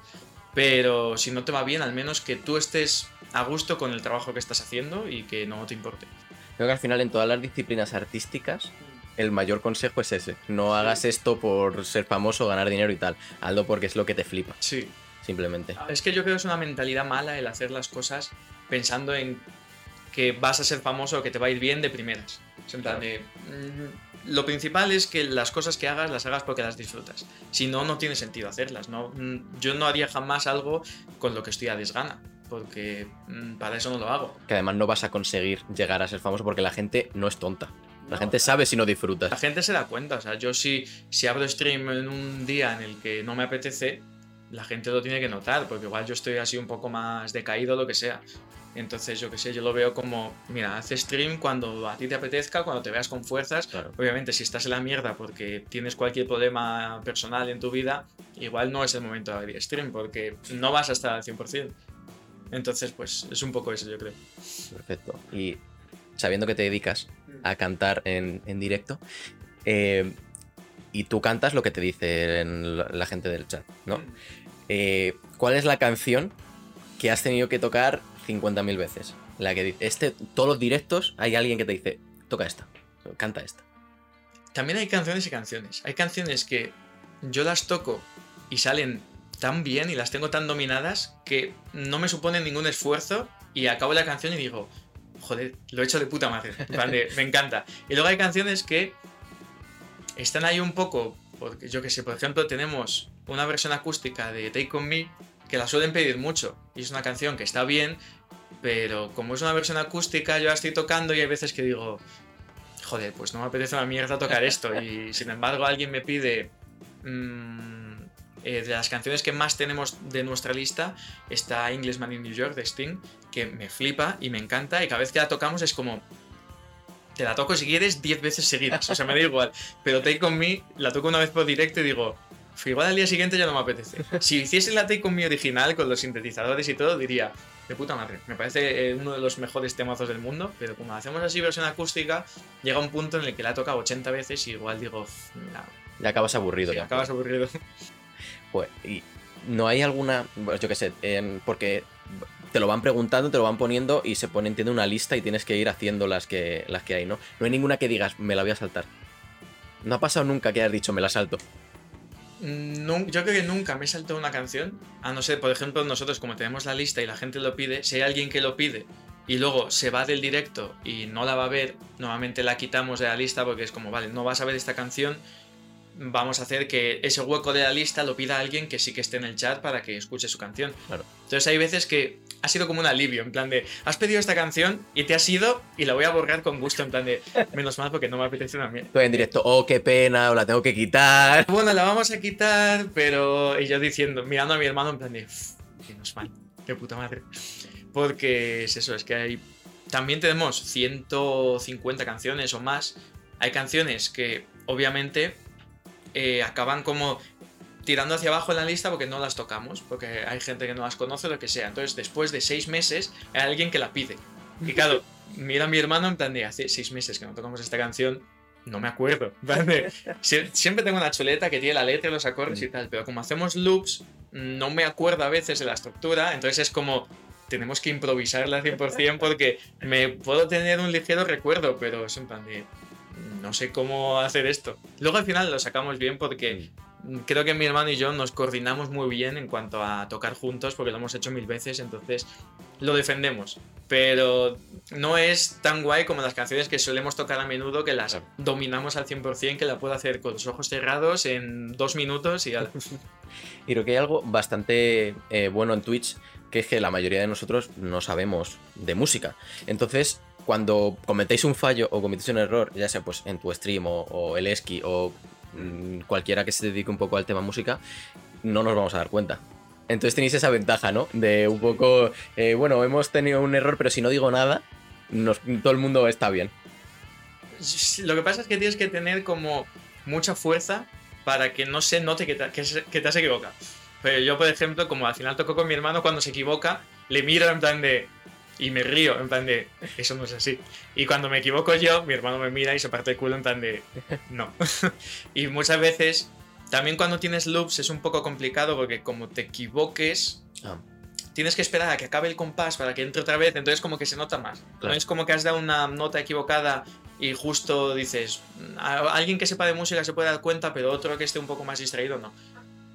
S2: Pero si no te va bien, al menos que tú estés a gusto con el trabajo que estás haciendo y que no te importe.
S1: Creo que al final en todas las disciplinas artísticas el mayor consejo es ese. No hagas esto por ser famoso, ganar dinero y tal. Hazlo porque es lo que te flipa,
S2: Sí.
S1: simplemente.
S2: Es que yo creo que es una mentalidad mala el hacer las cosas pensando en que vas a ser famoso o que te va a ir bien de primeras. Es en plan de, mm, lo principal es que las cosas que hagas las hagas porque las disfrutas. Si no, no tiene sentido hacerlas. ¿no? Mm, Yo no haría jamás algo con lo que estoy a desgana, porque mm, para eso no lo hago.
S1: Que además no vas a conseguir llegar a ser famoso porque la gente no es tonta. La gente sabe si no disfrutas.
S2: La gente se da cuenta, o sea, yo si, si abro stream en un día en el que no me apetece, la gente lo tiene que notar, porque igual yo estoy así un poco más decaído o lo que sea. Entonces, yo qué sé, yo lo veo como, mira, haz stream cuando a ti te apetezca, cuando te veas con fuerzas.
S1: Claro.
S2: Obviamente, si estás en la mierda porque tienes cualquier problema personal en tu vida, igual no es el momento de abrir stream, porque no vas a estar al 100%. Entonces, pues es un poco eso, yo creo.
S1: Perfecto. Y sabiendo que te dedicas a cantar en, en directo, eh, y tú cantas lo que te dice la, gente del chat, ¿no? Eh, ¿Cuál es la canción que has tenido que tocar 50.000 veces? La que dice, este, todos los directos hay alguien que te dice, toca esta, canta esta.
S2: También hay canciones y canciones. Hay canciones que yo las toco y salen tan bien y las tengo tan dominadas que no me suponen ningún esfuerzo y acabo la canción y digo, joder, lo he hecho de puta madre. De, me encanta. Y luego hay canciones que están ahí un poco, porque yo que sé, por ejemplo, tenemos una versión acústica de Take On Me que la suelen pedir mucho y es una canción que está bien, pero como es una versión acústica, yo la estoy tocando y hay veces que digo, joder, pues no me apetece una mierda tocar esto. Y sin embargo, alguien me pide. mm, eh, de las canciones que más tenemos de nuestra lista está Englishman in New York de Sting, que me flipa y me encanta. Y cada vez que la tocamos es como. Te la toco si quieres 10 veces seguidas, o sea, me da igual. Pero Take On Me la toco una vez por directo y digo, "F, igual al día siguiente ya no me apetece. Si hiciese la Take On Me original con los sintetizadores y todo, diría, de puta madre. Me parece eh, uno de los mejores temazos del mundo, pero como hacemos así versión acústica, llega un punto en el que la he tocado 80 veces y igual digo, "F, mira,
S1: Ya acabas aburrido.
S2: sí,
S1: ya.
S2: acabas aburrido.
S1: Pues, y no hay alguna, bueno, yo qué sé, en- porque te lo van preguntando, te lo van poniendo y se pone, entiende, una lista y tienes que ir haciendo las que, las que hay, ¿no? No hay ninguna que digas, me la voy a saltar. No ha pasado nunca que hayas dicho, me la salto.
S2: Nun- yo creo que nunca me he saltado una canción, a no ser, por ejemplo, nosotros como tenemos la lista y la gente lo pide, si hay alguien que lo pide y luego se va del directo y no la va a ver, normalmente la quitamos de la lista porque es como, vale, no vas a ver esta canción, vamos a hacer que ese hueco de la lista lo pida alguien que sí que esté en el chat para que escuche su canción.
S1: Claro.
S2: Entonces hay veces que ha sido como un alivio, en plan de, has pedido esta canción y te has ido y la voy a borrar con gusto, en plan de, menos mal porque no me apetece una mierda.
S1: En directo, oh, qué pena, o la tengo que quitar.
S2: Bueno, la vamos a quitar, pero. Y yo diciendo, mirando a mi hermano en plan de. "Uf, Menos mal, de puta madre. Porque es eso, es que hay. También tenemos 150 canciones o más. Hay canciones que, obviamente, eh, acaban como tirando hacia abajo en la lista porque no las tocamos, porque hay gente que no las conoce, lo que sea. Entonces, después de seis meses, hay alguien que la pide. Y claro, mira a mi hermano en plan de hace seis meses que no tocamos esta canción, no me acuerdo. De, Sie- Siempre tengo una chuleta que tiene la letra, los acordes y tal, pero como hacemos loops, no me acuerdo a veces de la estructura, entonces es como tenemos que improvisarla al 100% porque me puedo tener un ligero recuerdo, pero es en plan de no sé cómo hacer esto. Luego al final lo sacamos bien porque creo que mi hermano y yo nos coordinamos muy bien en cuanto a tocar juntos porque lo hemos hecho mil veces, entonces lo defendemos. Pero no es tan guay como las canciones que solemos tocar a menudo que las dominamos al 100%, que la puedo hacer con los ojos cerrados en dos minutos y ala.
S1: Y creo que hay algo bastante eh, bueno en Twitch, que es que la mayoría de nosotros no sabemos de música. Entonces, cuando cometéis un fallo o cometéis un error, ya sea pues en tu stream o, el esqui o mm, cualquiera que se dedique un poco al tema música, no nos vamos a dar cuenta. Entonces tenéis esa ventaja, ¿no? De un poco, eh, bueno, hemos tenido un error, pero si no digo nada, todo el mundo está bien.
S2: Lo que pasa es que tienes que tener como mucha fuerza para que no se note que te, que, que te has equivocado. Pero yo, por ejemplo, como al final toco con mi hermano, cuando se equivoca, le miro en plan de. Y me río, en plan de. Eso no es así. Y cuando me equivoco yo, mi hermano me mira y se parte el culo en plan de. No. y muchas veces, también cuando tienes loops es un poco complicado porque como te equivoques.
S1: Ah,
S2: Tienes que esperar a que acabe el compás para que entre otra vez, entonces como que se nota más.
S1: Claro.
S2: No es como que has dado una nota equivocada y justo dices, "A- alguien que sepa de música se puede dar cuenta, pero otro que esté un poco más distraído no.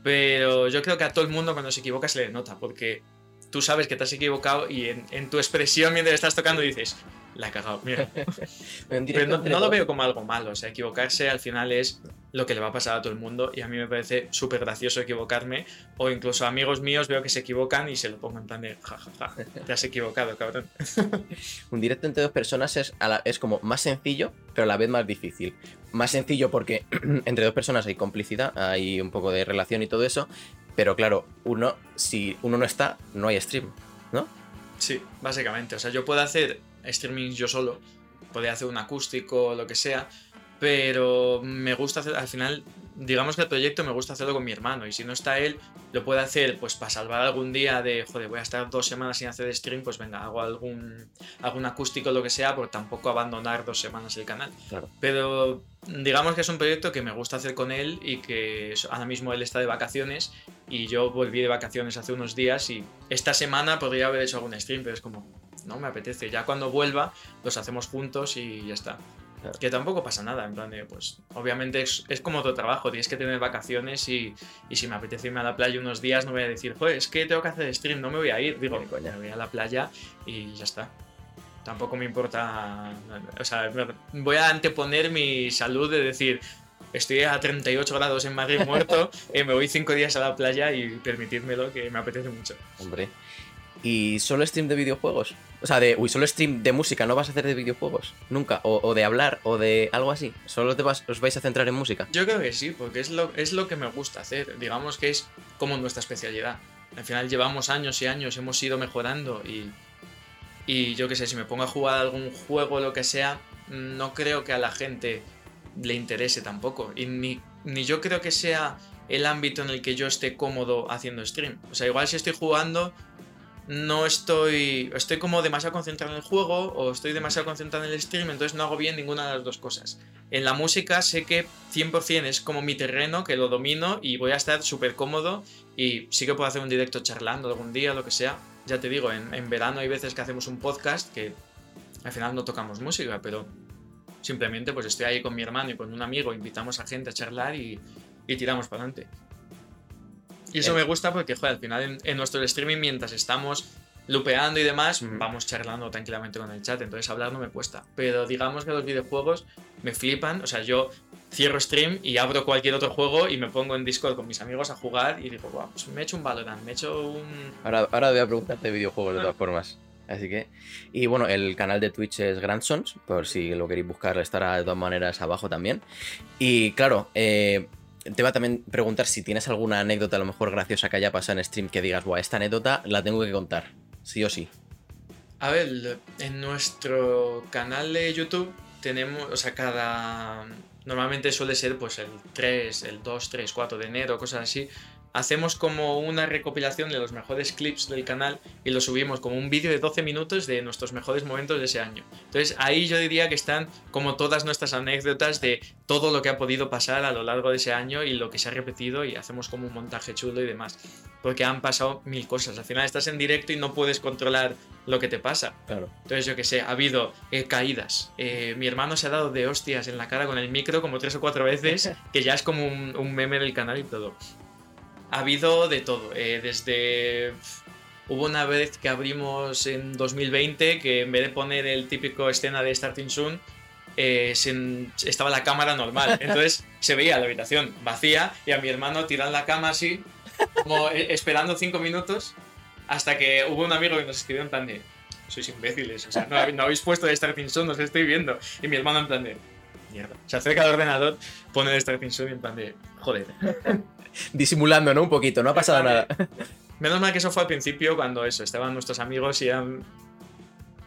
S2: Pero yo creo que a todo el mundo cuando se equivoca se le nota, porque tú sabes que te has equivocado y en, en tu expresión mientras estás tocando dices, la he cagado, mira. Pero no, no lo veo como algo malo, o sea, equivocarse al final es lo que le va a pasar a todo el mundo y a mí me parece súper gracioso equivocarme o incluso amigos míos veo que se equivocan y se lo pongo en plan de jajaja, te has equivocado, cabrón.
S1: Un directo entre dos personas es, a la- es como más sencillo, pero a la vez más difícil. Más sencillo porque entre dos personas hay complicidad, hay un poco de relación y todo eso, pero claro, uno, si uno no está, no hay stream, ¿no?
S2: Sí, básicamente. O sea, yo puedo hacer streaming yo solo, puedo hacer un acústico o lo que sea, pero me gusta hacer, al final, digamos que el proyecto me gusta hacerlo con mi hermano y si no está él, lo puedo hacer pues para salvar algún día de, joder, voy a estar dos semanas sin hacer stream, pues venga, hago algún, algún acústico o lo que sea, por tampoco abandonar dos semanas el canal.
S1: Claro.
S2: Pero digamos que es un proyecto que me gusta hacer con él y que ahora mismo él está de vacaciones y yo volví de vacaciones hace unos días y esta semana podría haber hecho algún stream, pero es como, no me apetece. Ya cuando vuelva los hacemos juntos y ya está.
S1: Claro.
S2: Que tampoco pasa nada, en plan de, pues, obviamente es, es como tu trabajo, tienes que tener vacaciones y, y si me apetece irme a la playa unos días no voy a decir, joder, es que tengo que hacer stream, no me voy a ir. Digo, me voy a la playa y ya está. Tampoco me importa, o sea, voy a anteponer mi salud de decir, estoy a 38 grados en Madrid muerto, eh, me voy 5 días a la playa y permitírmelo que me apetece mucho.
S1: Hombre. ¿Y solo stream de videojuegos? O sea, de. Uy, solo stream de música, ¿no vas a hacer de videojuegos? Nunca. O, de hablar, o de algo así. ¿Solo te vas, os vais a centrar en música?
S2: Yo creo que sí, porque es lo, es lo que me gusta hacer. Digamos que es como nuestra especialidad. Al final llevamos años y años, hemos ido mejorando y, y yo qué sé, si me pongo a jugar algún juego o lo que sea, no creo que a la gente le interese tampoco. Y ni, ni yo creo que sea el ámbito en el que yo esté cómodo haciendo stream. O sea, igual si estoy jugando, no estoy. Estoy como demasiado concentrado en el juego o estoy demasiado concentrado en el stream, entonces no hago bien ninguna de las dos cosas. En la música sé que 100% es como mi terreno, que lo domino y voy a estar súper cómodo y sí que puedo hacer un directo charlando algún día, lo que sea. Ya te digo, en, verano hay veces que hacemos un podcast que al final no tocamos música, pero simplemente pues estoy ahí con mi hermano y con un amigo, invitamos a gente a charlar y, y tiramos para adelante. Y eso
S1: Eh.
S2: me gusta porque, joder, al final en, en nuestro streaming, mientras estamos lupeando y demás,
S1: Ujú.
S2: vamos charlando tranquilamente con el chat, entonces hablar no me cuesta. Pero digamos que los videojuegos me flipan, o sea, yo cierro stream y abro cualquier otro juego y me pongo en Discord con mis amigos a jugar y digo, wow, pues me he hecho un Valorant, me he hecho un...
S1: Ahora, ahora voy a preguntarte de videojuegos de todas formas. Así que. Y bueno, el canal de Twitch es Grandsons, por si lo queréis buscar, estará de todas maneras abajo también. Y claro, eh, te iba a también preguntar si tienes alguna anécdota a lo mejor graciosa que haya pasado en stream que digas, Buah, esta anécdota la tengo que contar. Sí o sí.
S2: A ver, en nuestro canal de YouTube tenemos, o sea, cada... Normalmente suele ser pues el 3, el 2, 3, 4 de enero, cosas así. Hacemos como una recopilación de los mejores clips del canal y lo subimos como un vídeo de 12 minutos de nuestros mejores momentos de ese año. Entonces ahí yo diría que están como todas nuestras anécdotas de todo lo que ha podido pasar a lo largo de ese año y lo que se ha repetido y hacemos como un montaje chulo y demás. Porque han pasado mil cosas. Al final estás en directo y no puedes controlar lo que te pasa.
S1: Claro.
S2: Entonces, yo que sé, ha habido eh, caídas. Eh, mi hermano se ha dado de hostias en la cara con el micro como tres o cuatro veces, que ya es como un, un meme del canal y todo. Ha habido de todo. eh, desde. Hubo una vez que abrimos en 2020 que en vez de poner el típico escena de Starting Soon, eh, se- estaba la cámara normal. Entonces se veía la habitación vacía y a mi hermano tirando la cama así, como eh, esperando cinco minutos, hasta que hubo un amigo que nos escribió en plan de sois imbéciles, o sea, no, hab- no habéis puesto el Starting Soon, os estoy viendo. Y mi hermano en plan de mierda. Se acerca al ordenador, pone el Starting Soon en plan de joder.
S1: Disimulando, ¿no? Un poquito, no ha pasado nada.
S2: Menos mal que eso fue al principio cuando eso, estaban nuestros amigos y eran...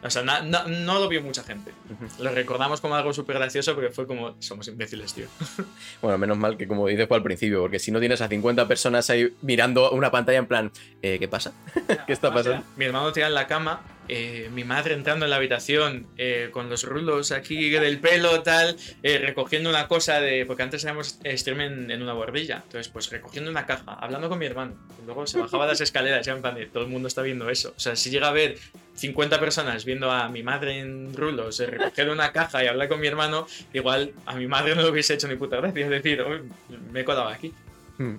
S2: O sea, na- na- no lo vio mucha gente. Lo recordamos como algo súper gracioso porque fue como, somos imbéciles, tío.
S1: Bueno, menos mal que como dices fue al principio, porque si no tienes a 50 personas ahí mirando una pantalla en plan, eh, ¿qué pasa? ¿Qué está pasando?
S2: Mi hermano tirado en la cama, eh, mi madre entrando en la habitación eh, con los rulos aquí del pelo, tal, eh, recogiendo una cosa de. Porque antes hacíamos stream en, una bordilla. Entonces, pues recogiendo una caja, hablando con mi hermano. Y luego se bajaba las escaleras, ya en plan de todo el mundo está viendo eso. O sea, si llega a ver 50 personas viendo a mi madre en rulos, recoger una caja y hablar con mi hermano, igual a mi madre no lo hubiese hecho ni puta gracia. Es decir, "Uy, me he colado aquí.
S1: Hmm.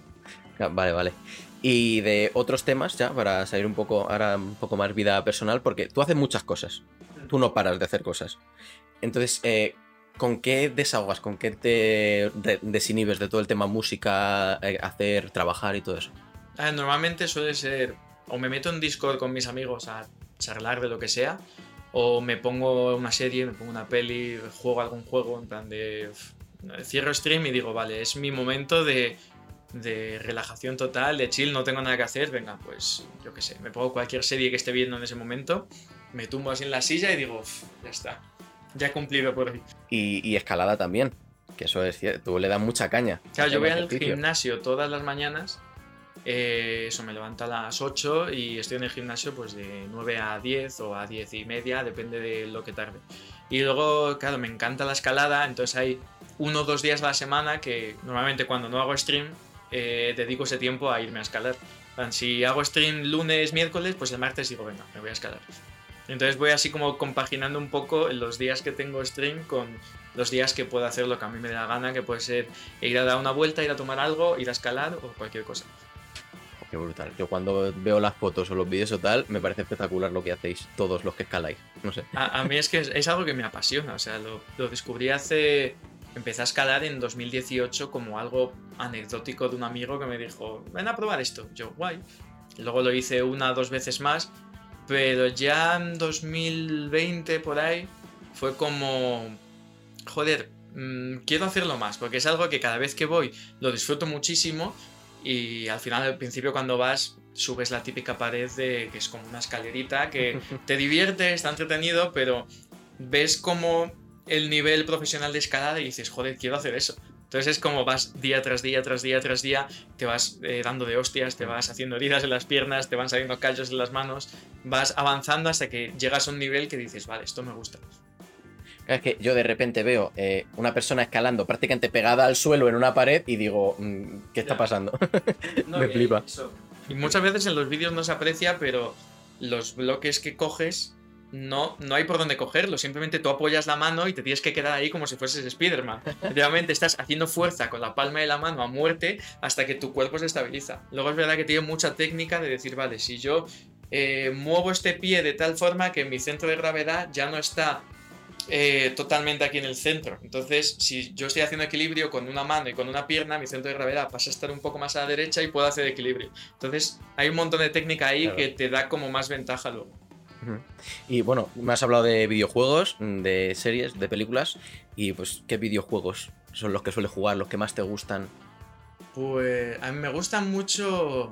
S1: Ah, Vale, vale. Y de otros temas, ya, para salir un poco, ahora un poco más vida personal, porque tú haces muchas cosas. Tú no paras de hacer cosas. Entonces, eh, ¿con qué desahogas? ¿Con qué te desinhibes de todo el tema música, eh, hacer, trabajar y todo eso?
S2: Normalmente suele ser o me meto en Discord con mis amigos a charlar de lo que sea, o me pongo una serie, me pongo una peli, juego algún juego, en plan de... Cierro stream y digo, vale, es mi momento de, de relajación total, de chill, no tengo nada que hacer, venga, pues yo qué sé, me pongo cualquier serie que esté viendo en ese momento, me tumbo así en la silla y digo, "Uf, ya está, ya he cumplido por hoy.
S1: Y, y escalada también, que eso es cierto, tú le das mucha caña.
S2: Claro, yo voy al gimnasio todas las mañanas. eh, eso me levanto a las 8 y estoy en el gimnasio pues de 9 a 10 o a 10 y media, depende de lo que tarde. Y luego, claro, me encanta la escalada, entonces hay uno o dos días a la semana que normalmente cuando no hago stream eh, dedico ese tiempo a irme a escalar. Si hago stream lunes, miércoles, pues el martes digo, venga, me voy a escalar. Entonces voy así como compaginando un poco los días que tengo stream con los días que puedo hacer lo que a mí me dé la gana, que puede ser ir a dar una vuelta, ir a tomar algo, ir a escalar o cualquier cosa.
S1: Qué brutal. Yo cuando veo las fotos o los vídeos o tal, me parece espectacular lo que hacéis todos los que escaláis. No sé.
S2: A, a mí es que es, es algo que me apasiona, o sea, lo, lo descubrí hace... Empecé a escalar en 2018 como algo anecdótico de un amigo que me dijo, ven a probar esto. Yo, guay. Luego lo hice una o dos veces más, pero ya en 2020 por ahí fue como, joder, mm, quiero hacerlo más, porque es algo que cada vez que voy lo disfruto muchísimo y al final al principio cuando vas subes la típica pared de que es como una escalerita que te divierte, está entretenido, pero ves como el nivel profesional de escalada y dices, joder, quiero hacer eso. Entonces es como vas día tras día, tras día, tras día, te vas eh, dando de hostias, te vas haciendo heridas en las piernas, te van saliendo callos en las manos, vas avanzando hasta que llegas a un nivel que dices, vale, esto me gusta.
S1: Es que yo de repente veo eh, una persona escalando prácticamente pegada al suelo en una pared y digo, mm, ¿qué está pasando?
S2: No,
S1: Me flipa.
S2: eso. Y muchas veces en los vídeos no se aprecia, pero los bloques que coges no, no hay por dónde cogerlos. Simplemente tú apoyas la mano y te tienes que quedar ahí como si fueses Spider-Man. Realmente estás haciendo fuerza con la palma de la mano a muerte hasta que tu cuerpo se estabiliza. Luego es verdad que tiene mucha técnica de decir, vale, si yo eh, muevo este pie de tal forma que mi centro de gravedad ya no está eh, totalmente aquí en el centro. Entonces, si yo estoy haciendo equilibrio con una mano y con una pierna, mi centro de gravedad pasa a estar un poco más a la derecha y puedo hacer equilibrio. Entonces, hay un montón de técnica ahí
S1: Claro.
S2: que te da como más ventaja luego.
S1: Y bueno, me has hablado de videojuegos, mm, de series, de películas. Y pues, ¿qué videojuegos son los que sueles jugar, los que más te gustan?
S2: Pues a mí me gustan mucho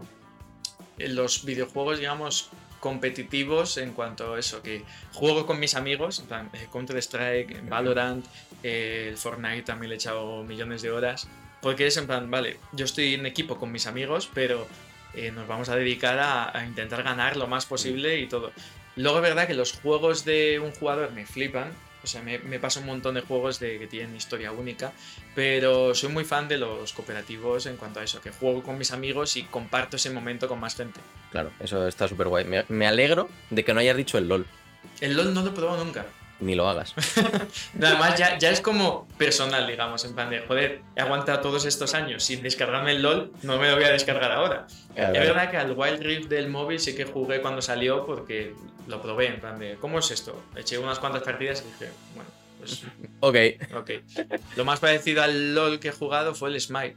S2: eh, los videojuegos, digamos, competitivos en cuanto a eso, que juego con mis amigos, en plan, eh, Counter-Strike, Valorant, eh, el Fortnite también le he echado millones de horas, porque es en plan, vale, yo estoy en equipo con mis amigos, pero eh, nos vamos a dedicar a, a intentar ganar lo más posible y todo. Luego es verdad que los juegos de un jugador me flipan, o sea, me, me paso un montón de juegos de, que tienen historia única, pero soy muy fan de los cooperativos en cuanto a eso, que juego con mis amigos y comparto ese momento con más gente.
S1: Claro, eso está súper guay. Me, me alegro de que no hayas dicho el LOL,
S2: El LOL no lo he probado nunca.
S1: Ni lo hagas.
S2: Además, ya, ya es como personal, digamos, en plan de, joder, he aguantado todos estos años sin descargarme el LOL, no me lo voy a descargar ahora.
S1: A
S2: Es
S1: ver,
S2: verdad que al Wild Rift del móvil sí que jugué cuando salió porque lo probé, en plan de, ¿cómo es esto? Eché unas cuantas partidas y dije, bueno, pues
S1: Ok.
S2: ok. Lo más parecido al LOL que he jugado fue el Smite.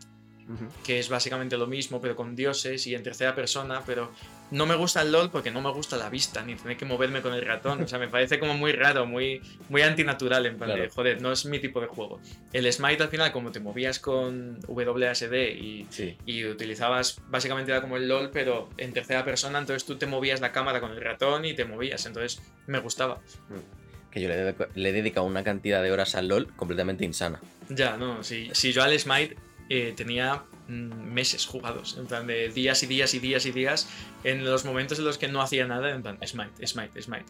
S2: Que es básicamente lo mismo, pero con dioses y en tercera persona, pero no me gusta el LOL porque no me gusta la vista, ni tener que moverme con el ratón. O sea, me parece como muy raro, muy, muy antinatural, en plan de, joder, no es mi tipo de juego. El Smite al final, como te movías con WASD y, y utilizabas, básicamente era como el LOL, pero en tercera persona, entonces tú te movías la cámara con el ratón y te movías, entonces me gustaba.
S1: Mm. Que yo le, le he dedicado una cantidad de horas al LOL completamente insana.
S2: Ya, no, si, si yo al Smite eh, tenía mm, meses jugados, en plan de días y días y días y días, en los momentos en los que no hacía nada, en plan, Smite, Smite, Smite.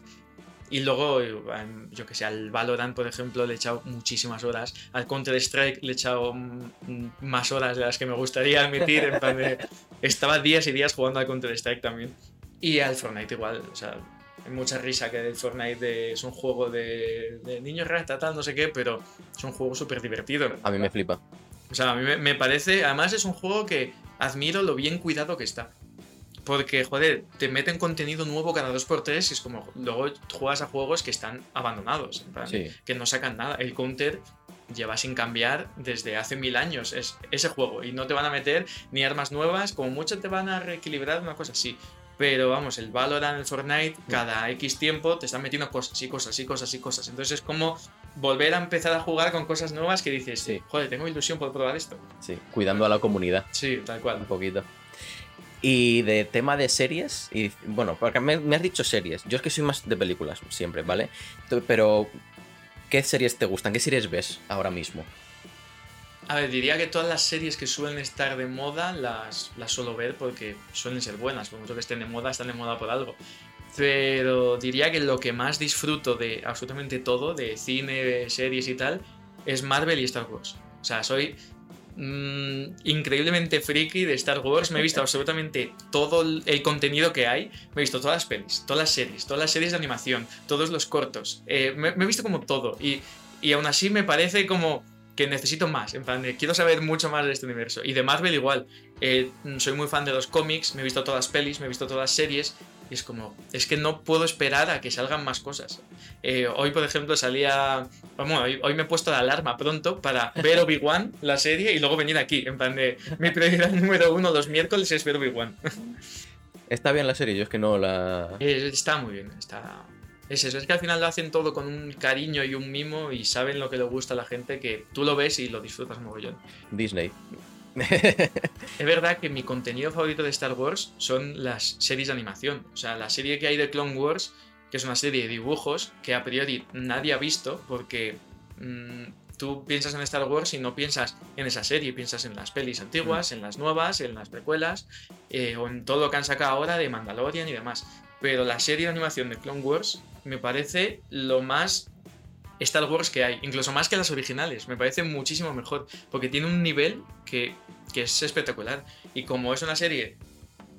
S2: Y luego, yo que sé, al Valorant, por ejemplo, le he echado muchísimas horas. Al Counter-Strike le he echado mm, más horas de las que me gustaría admitir. En plan de, estaba días y días jugando al Counter-Strike también. Y al Fortnite igual, o sea, hay mucha risa que el Fortnite es un juego de, de niños rata, tal, no sé qué, pero es un juego súper divertido.
S1: A mí me flipa.
S2: O sea, a mí me parece, además es un juego que admiro lo bien cuidado que está. Porque, joder, te meten contenido nuevo cada dos por tres y es como, luego juegas a juegos que están abandonados, que no sacan nada. El Counter lleva sin cambiar desde hace mil años es ese juego y no te van a meter ni armas nuevas, como mucho te van a reequilibrar una cosa así. Pero vamos, el Valorant, el Fortnite, mm. cada X tiempo te están metiendo cosas y cosas y cosas y cosas. Entonces es como volver a empezar a jugar con cosas nuevas que dices, sí. joder, tengo ilusión por probar esto.
S1: Sí, cuidando a la comunidad.
S2: Sí, tal cual.
S1: Un poquito. Y de tema de series, y bueno, porque me, me, has dicho series. Yo es que soy más de películas siempre, ¿vale? Pero, ¿qué series te gustan? ¿Qué series ves ahora mismo?
S2: A ver, diría que todas las series que suelen estar de moda las, las suelo ver porque suelen ser buenas. Por mucho que estén de moda, están de moda por algo. Pero diría que lo que más disfruto de absolutamente todo, de cine, series y tal, es Marvel y Star Wars. O sea, soy mmm, increíblemente friki de Star Wars. Me he visto absolutamente todo el contenido que hay. Me he visto todas las pelis, todas las series, todas las series de animación, todos los cortos. Eh, me, me, he visto como todo. Y, y aún así me parece como que necesito más, en plan, quiero saber mucho más de este universo. Y de Marvel igual, eh, soy muy fan de los cómics, me he visto todas las pelis, me he visto todas las series, y es como, es que no puedo esperar a que salgan más cosas. Eh, hoy, por ejemplo, salía, bueno, hoy, hoy, me he puesto la alarma pronto para ver Obi-Wan, la serie, y luego venir aquí, en plan de, mi prioridad número uno los miércoles es ver Obi-Wan.
S1: Está bien la serie, yo es que no la...
S2: Eh, está muy bien, está es eso, es que al final lo hacen todo con un cariño y un mimo y saben lo que le gusta a la gente que tú lo ves y lo disfrutas mogollón.
S1: Disney.
S2: Es verdad que mi contenido favorito de Star Wars son las series de animación. O sea, la serie que hay de Clone Wars, que es una serie de dibujos que a priori nadie ha visto porque mmm, tú piensas en Star Wars y no piensas en esa serie, piensas en las pelis antiguas, mm. en las nuevas, en las precuelas eh, o en todo lo que han sacado ahora de Mandalorian y demás. Pero la serie de animación de Clone Wars me parece lo más Star Wars que hay, incluso más que las originales. Me parece muchísimo mejor, porque tiene un nivel que, que es espectacular. Y como es una serie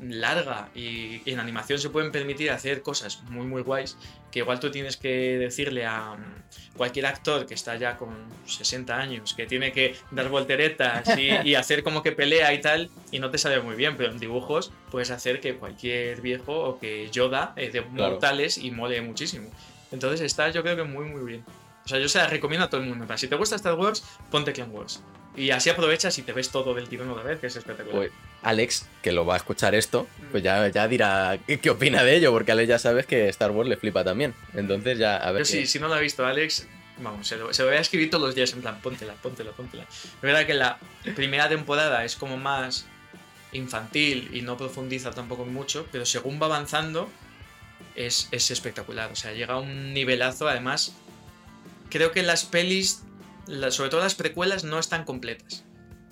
S2: larga y en animación se pueden permitir hacer cosas muy muy guays que igual tú tienes que decirle a mm, cualquier actor que está ya con 60 años que tiene que dar volteretas y, hacer como que pelea y tal y no te sale muy bien pero en dibujos puedes hacer que cualquier viejo o que Yoda eh, de mortales y mole muchísimo. Entonces está yo creo que muy muy bien o sea yo se la recomiendo a todo el mundo si te gusta Star Wars ponte Clan Wars y así aprovechas y te ves todo del tirón otra vez, que es espectacular.
S1: Pues, Alex, que lo va a escuchar esto, pues ya, ya dirá qué, opina de ello, porque Alex ya sabes que Star Wars le flipa también. Entonces ya, a ver.
S2: sí, si no lo ha visto Alex, vamos, se lo, se voy a escribir todos los días en plan, póntela, póntela, póntela. Es verdad que la primera temporada es como más infantil y no profundiza tampoco mucho, pero según va avanzando es, es espectacular. O sea, llega a un nivelazo, además. Creo que las pelis sobre todo las precuelas no están completas.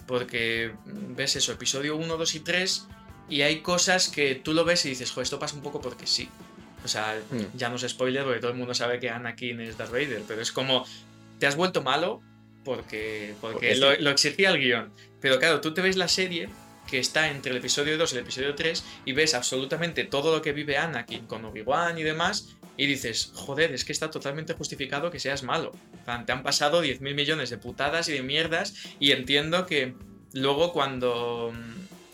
S2: Porque ves eso, episodio 1, 2 y 3, y hay cosas que tú lo ves y dices, joder, esto pasa un poco porque sí. O sea, hmm. ya no es spoiler porque todo el mundo sabe que Anakin es Darth Vader, pero es como, te has vuelto malo porque, porque, lo, lo, exigía el guion. Pero claro, tú te ves la serie que está entre el episodio 2 y el episodio 3 y ves absolutamente todo lo que vive Anakin con Obi-Wan y demás y dices, joder, es que está totalmente justificado que seas malo. te han pasado 10.000 millones de putadas y de mierdas y entiendo que luego cuando,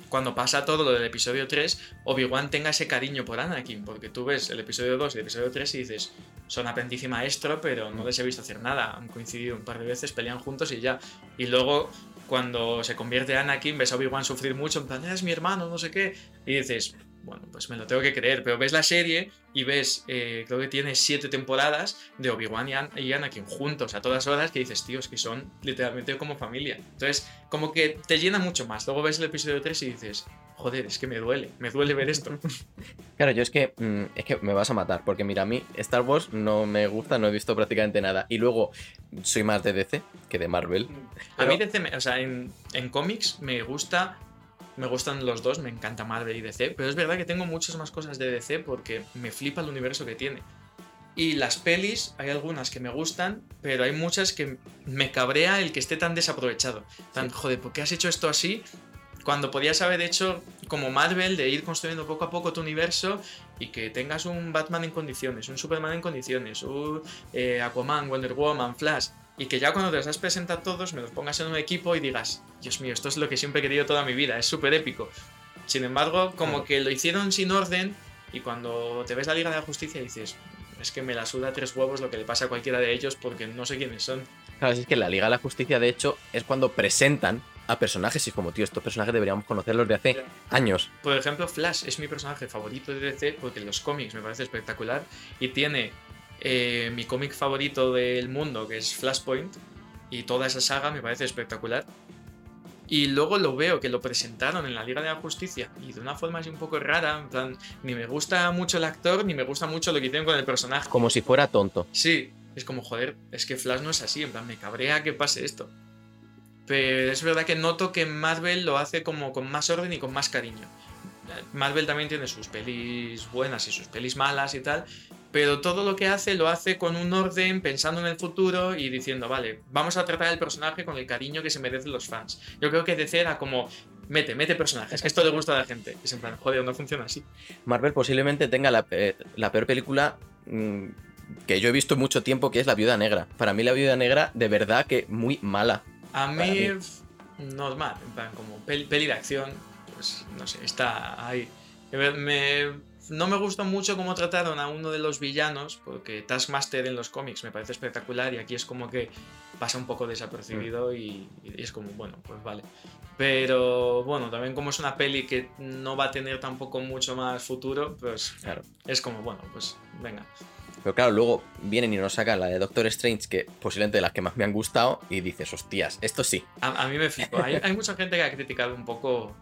S2: cuando pasa todo lo del episodio 3, Obi-Wan tenga ese cariño por Anakin, porque tú ves el episodio 2 y el episodio 3 y dices, son aprendiz y maestro, pero no les he visto hacer nada. Han coincidido un par de veces, pelean juntos y ya. Y luego cuando se convierte Anakin, ves a Obi-Wan sufrir mucho, en plan, es mi hermano, no sé qué, y dices, bueno, pues me lo tengo que creer, pero ves la serie y ves, eh, creo que tiene siete temporadas de Obi-Wan y, An y, Anakin juntos a todas horas que dices, tíos, que son literalmente como familia. Entonces, como que te llena mucho más. Luego ves el episodio 3 y dices, joder, es que me duele, me duele ver esto.
S1: Claro, yo es que, mm, es que me vas a matar, porque mira, a mí Star Wars no me gusta, no he visto prácticamente nada. Y luego soy más de DC que de Marvel.
S2: A mí DC, o sea, en, en cómics me gusta me gustan los dos, me encanta Marvel y DC, pero es verdad que tengo muchas más cosas de DC porque me flipa el universo que tiene. Y las pelis, hay algunas que me gustan, pero hay muchas que me cabrea el que esté tan desaprovechado. Tan, joder, ¿por qué has hecho esto así? Cuando podías haber hecho como Marvel de ir construyendo poco a poco tu universo y que tengas un Batman en condiciones, un Superman en condiciones, un eh, Aquaman, Wonder Woman, Flash, y que ya cuando te los has presentado todos me los pongas en un equipo y digas, Dios mío, esto es lo que siempre he querido toda mi vida, es súper épico. Sin embargo, como que lo hicieron sin orden y cuando te ves la Liga de la Justicia dices, es que me la suda tres huevos lo que le pasa a cualquiera de ellos porque no sé quiénes son.
S1: Claro, es que la Liga de la Justicia, de hecho, es cuando presentan a personajes y como, tío, estos personajes deberíamos conocerlos de hace años.
S2: Por ejemplo, Flash es mi personaje favorito de DC porque en los cómics me parece espectacular y tiene eh, mi cómic favorito del mundo, que es Flashpoint, y toda esa saga me parece espectacular. Y luego lo veo que lo presentaron en la Liga de la Justicia y de una forma así un poco rara, en plan, ni me gusta mucho el actor, ni me gusta mucho lo que hicieron con el personaje.
S1: Como si fuera tonto.
S2: Sí, es como, joder, es que Flash no es así, en plan, me cabrea que pase esto. Pero es verdad que noto que Marvel lo hace como con más orden y con más cariño. Marvel también tiene sus pelis buenas y sus pelis malas y tal, pero todo lo que hace lo hace con un orden, pensando en el futuro y diciendo, vale, vamos a tratar al personaje con el cariño que se merecen los fans. Yo creo que DC era como, mete, mete personajes, esto le gusta a la gente. Es en plan, joder, no funciona así.
S1: Marvel posiblemente tenga la, la peor película mmm, que yo he visto mucho tiempo, que es La Viuda Negra. Para mí La Viuda Negra, de verdad que muy mala.
S2: A mí, mí. normal, en plan, como peli, peli de acción, pues no sé, está ahí. Me, no me gusta mucho cómo trataron a uno de los villanos, porque Taskmaster en los cómics me parece espectacular y aquí es como que pasa un poco desapercibido mm. y, y, es como, bueno, pues vale. Pero bueno, también como es una peli que no va a tener tampoco mucho más futuro, pues claro, es como, bueno, pues venga.
S1: Pero claro, luego vienen y nos sacan la de Doctor Strange, que posiblemente de las que más me han gustado, y dices, hostias, esto sí.
S2: A, a mí me flipo. Hay, hay mucha gente que ha criticado un poco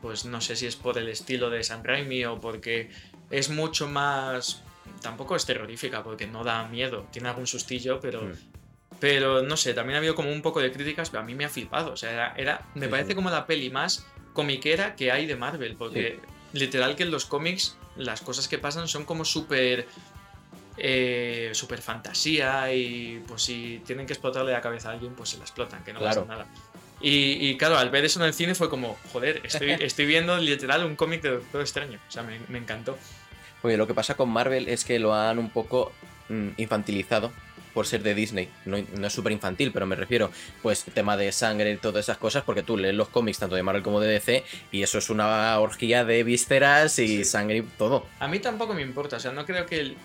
S2: pues no sé si es por el estilo de Sam Raimi o porque es mucho más... Tampoco es terrorífica porque no da miedo, tiene algún sustillo, pero... Mm. Pero no sé, también ha habido como un poco de críticas, pero a mí me ha flipado. O sea, era, era me sí, parece sí. como la peli más comiquera que hay de Marvel, porque sí. literal que en los cómics las cosas que pasan son como súper eh, super fantasía y pues si tienen que explotarle la cabeza a alguien, pues se la explotan, que no claro. pasa nada. Y, y, claro, al ver eso en el cine fue como, joder, estoy, estoy viendo literal un cómic de Doctor Extraño. O sea, me, me, encantó.
S1: Oye, lo que pasa con Marvel es que lo han un poco mmm, infantilizado por ser de Disney. No, no es súper infantil, pero me refiero, pues, tema de sangre y todas esas cosas, porque tú lees los cómics tanto de Marvel como de DC y eso es una orgía de vísceras y sí. sangre y todo.
S2: A mí tampoco me importa, o sea, no creo que el,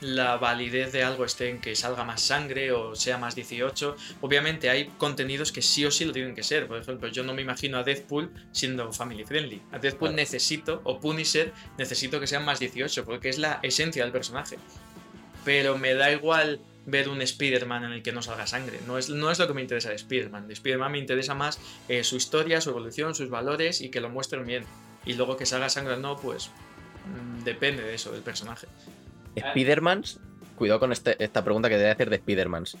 S2: la validez de algo esté en que salga más sangre o sea más 18. Obviamente hay contenidos que sí o sí lo tienen que ser. Por ejemplo, yo no me imagino a Deadpool siendo family friendly. A Deadpool claro. necesito, o Punisher, necesito que sean más 18 porque es la esencia del personaje. Pero me da igual ver un Spider-Man en el que no salga sangre. No es, no es lo que me interesa de Spider-Man. De Spider-Man me interesa más eh, su historia, su evolución, sus valores y que lo muestren bien. Y luego que salga sangre o no, pues mmm, depende de eso, del personaje.
S1: Spider-Mans, cuidado con este, esta pregunta que debe hacer de Spider-Mans.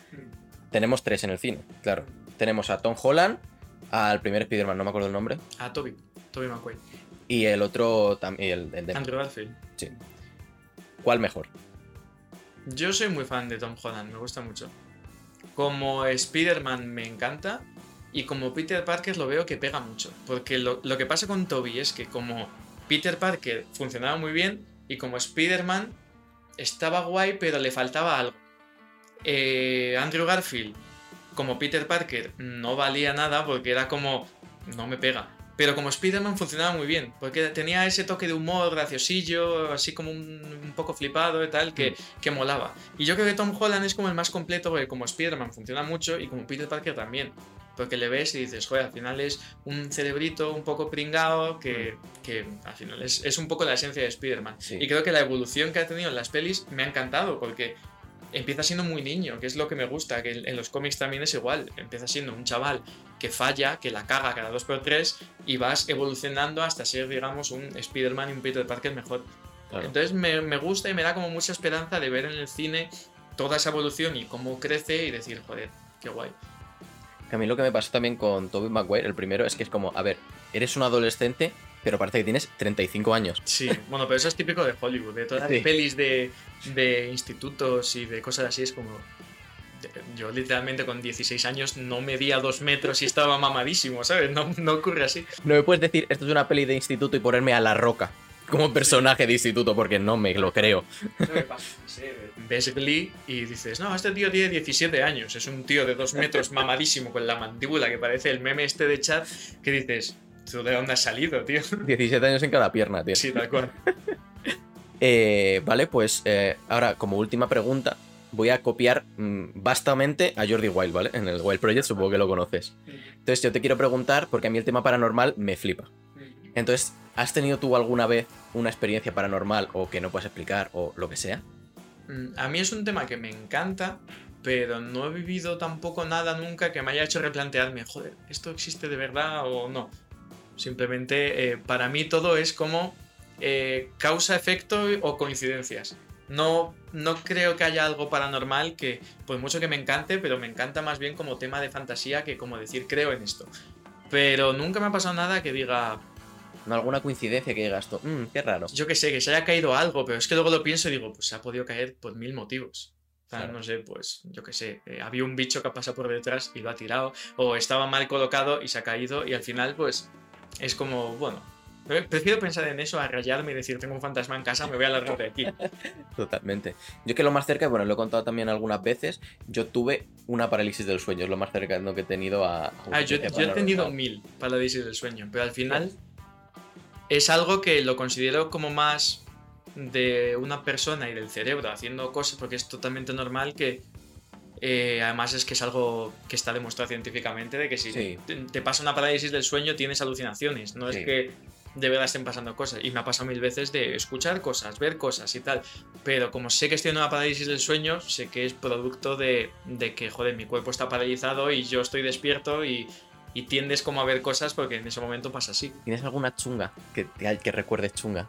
S1: Tenemos tres en el cine, claro. Tenemos a Tom Holland, al primer Spider-Man, no me acuerdo el nombre.
S2: A Toby, Toby McQuaid.
S1: Y el otro también, el, el
S2: de... Andrew Garfield.
S1: Sí. ¿Cuál mejor?
S2: Yo soy muy fan de Tom Holland, me gusta mucho. Como Spider-Man me encanta y como Peter Parker lo veo que pega mucho. Porque lo, lo que pasa con Toby es que como Peter Parker funcionaba muy bien y como Spider-Man estaba guay, pero le faltaba algo. Eh, Andrew Garfield, como Peter Parker, no valía nada porque era como. No me pega. Pero como Spider-Man funcionaba muy bien, porque tenía ese toque de humor graciosillo, así como un, un poco flipado y tal, que, mm. que, molaba. Y yo creo que Tom Holland es como el más completo, porque como Spider-Man funciona mucho y como Peter Parker también. Porque le ves y dices, joder, al final es un cerebrito un poco pringado que, que al final es, es un poco la esencia de Spider-Man.
S1: Sí.
S2: Y creo que la evolución que ha tenido en las pelis me ha encantado porque empieza siendo muy niño, que es lo que me gusta, que en en los cómics también es igual. Empieza siendo un chaval que falla, que la caga cada 2x3 y vas evolucionando hasta ser, digamos, un Spider-Man y un Peter Parker mejor.
S1: Claro.
S2: Entonces me, me gusta y me da como mucha esperanza de ver en el cine toda esa evolución y cómo crece y decir, joder, qué guay.
S1: Que a mí lo que me pasó también con Tobey Maguire, el primero, es que es como, a ver, eres un adolescente, pero parece que tienes 35 años.
S2: Sí, bueno, pero eso es típico de Hollywood, de todas las
S1: Sí.
S2: pelis de, de institutos y de cosas así, es como... Yo literalmente con 16 años no medía dos metros y estaba mamadísimo, ¿sabes? No, no ocurre así.
S1: No me puedes decir, esto es una peli de instituto y ponerme a la roca como personaje de instituto, porque no me lo creo.
S2: Ves Glee y dices, no, este tío tiene 17 años, es un tío de dos metros mamadísimo con la mandíbula que parece el meme este de chat que dices, ¿tú de dónde has salido, tío?
S1: 17 años en cada pierna, tío.
S2: Sí, tal cual.
S1: Eh, vale, pues eh, ahora, como última pregunta, voy a copiar mm, vastamente a Jordi Wild, ¿vale? En el Wild Project, supongo que lo conoces. Entonces, yo te quiero preguntar, porque a mí el tema paranormal me flipa. Entonces, ¿has tenido tú alguna vez una experiencia paranormal o que no puedas explicar o lo que sea?
S2: Mm, A mí es un tema que me encanta, pero no he vivido tampoco nada nunca que me haya hecho replantearme, joder, ¿esto existe de verdad o no? Simplemente, eh, para mí todo es como eh, causa-efecto o coincidencias. No, no creo que haya algo paranormal que, por mucho que me encante, pero me encanta más bien como tema de fantasía que como decir creo en esto. Pero nunca me ha pasado nada que diga,
S1: ¿No alguna coincidencia que digas tú? "Mm, qué raro.
S2: yo que sé, que se haya caído algo, pero es que luego lo pienso y digo, pues se ha podido caer por mil motivos.
S1: Claro.
S2: No sé, pues yo que sé, eh, había un bicho que ha pasado por detrás y lo ha tirado, o estaba mal colocado y se ha caído, y al final, pues es como, bueno, pre- prefiero pensar en eso a rayarme y decir, tengo un fantasma en casa, me voy a largar de aquí.
S1: Totalmente. Yo que lo más cerca, bueno, lo he contado también algunas veces, yo tuve una parálisis del sueño, es lo más cercano que he tenido a... a
S2: Ah, yo, yo he tenido mil parálisis del sueño, pero al final es algo que lo considero como más de una persona y del cerebro haciendo cosas, porque es totalmente normal que eh, además es que es algo que está demostrado científicamente de que si
S1: Sí.
S2: te, te pasa una parálisis del sueño tienes alucinaciones, no
S1: Sí.
S2: es que de verdad estén pasando cosas. Y me ha pasado mil veces de escuchar cosas, ver cosas y tal. Pero como sé que estoy en una parálisis del sueño, sé que es producto de, de que, joder, mi cuerpo está paralizado y yo estoy despierto y, y tiendes como a ver cosas porque en ese momento pasa así.
S1: ¿Tienes alguna chunga que, que, recuerdes chunga?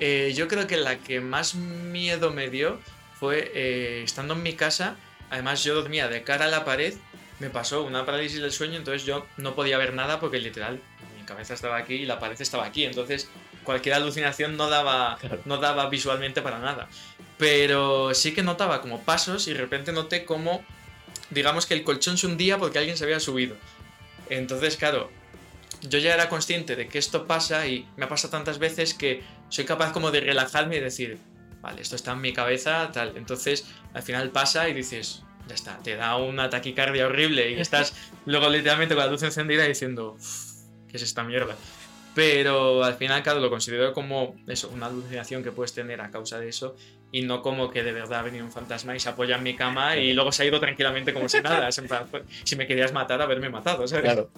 S2: Eh, yo creo que la que más miedo me dio fue eh, estando en mi casa. Además, yo dormía de cara a la pared. Me pasó una parálisis del sueño, entonces yo no podía ver nada porque literal mi cabeza estaba aquí y la pared estaba aquí. Entonces, cualquier alucinación no daba,
S1: Claro.
S2: no daba visualmente para nada. Pero sí que notaba como pasos y de repente noté como, digamos que el colchón se hundía porque alguien se había subido. Entonces, claro, yo ya era consciente de que esto pasa y me ha pasado tantas veces que soy capaz como de relajarme y decir, vale, esto está en mi cabeza, tal. Entonces, al final pasa y dices, ya está, te da una taquicardia horrible y estás luego literalmente con la luz encendida diciendo, "Uf, ¿qué es esta mierda? Pero al final, claro, lo considero como eso, una alucinación que puedes tener a causa de eso y no como que de verdad ha venido un fantasma y se apoya en mi cama y luego se ha ido tranquilamente como si nada. Es en plan, "Pues, si me querías matar, haberme matado, ¿sabes?
S1: Claro.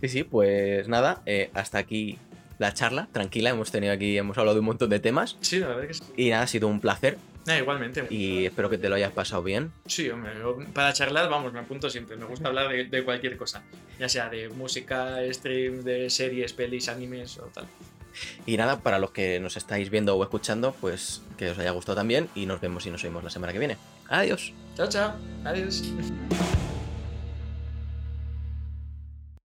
S1: Sí, sí, pues nada, eh, hasta aquí la charla, tranquila, hemos tenido aquí, hemos hablado de un montón de temas
S2: Sí, la verdad que sí.
S1: y nada, ha sido un placer
S2: Ah, igualmente.
S1: y espero que te lo hayas pasado bien.
S2: Sí, hombre, para charlar, vamos, me apunto siempre. Me gusta hablar de, de cualquier cosa. Ya sea de música, stream, de series, pelis, animes o tal.
S1: Y nada, para los que nos estáis viendo o escuchando, pues que os haya gustado también y nos vemos y nos oímos la semana que viene. Adiós.
S2: Chao, chao. Adiós.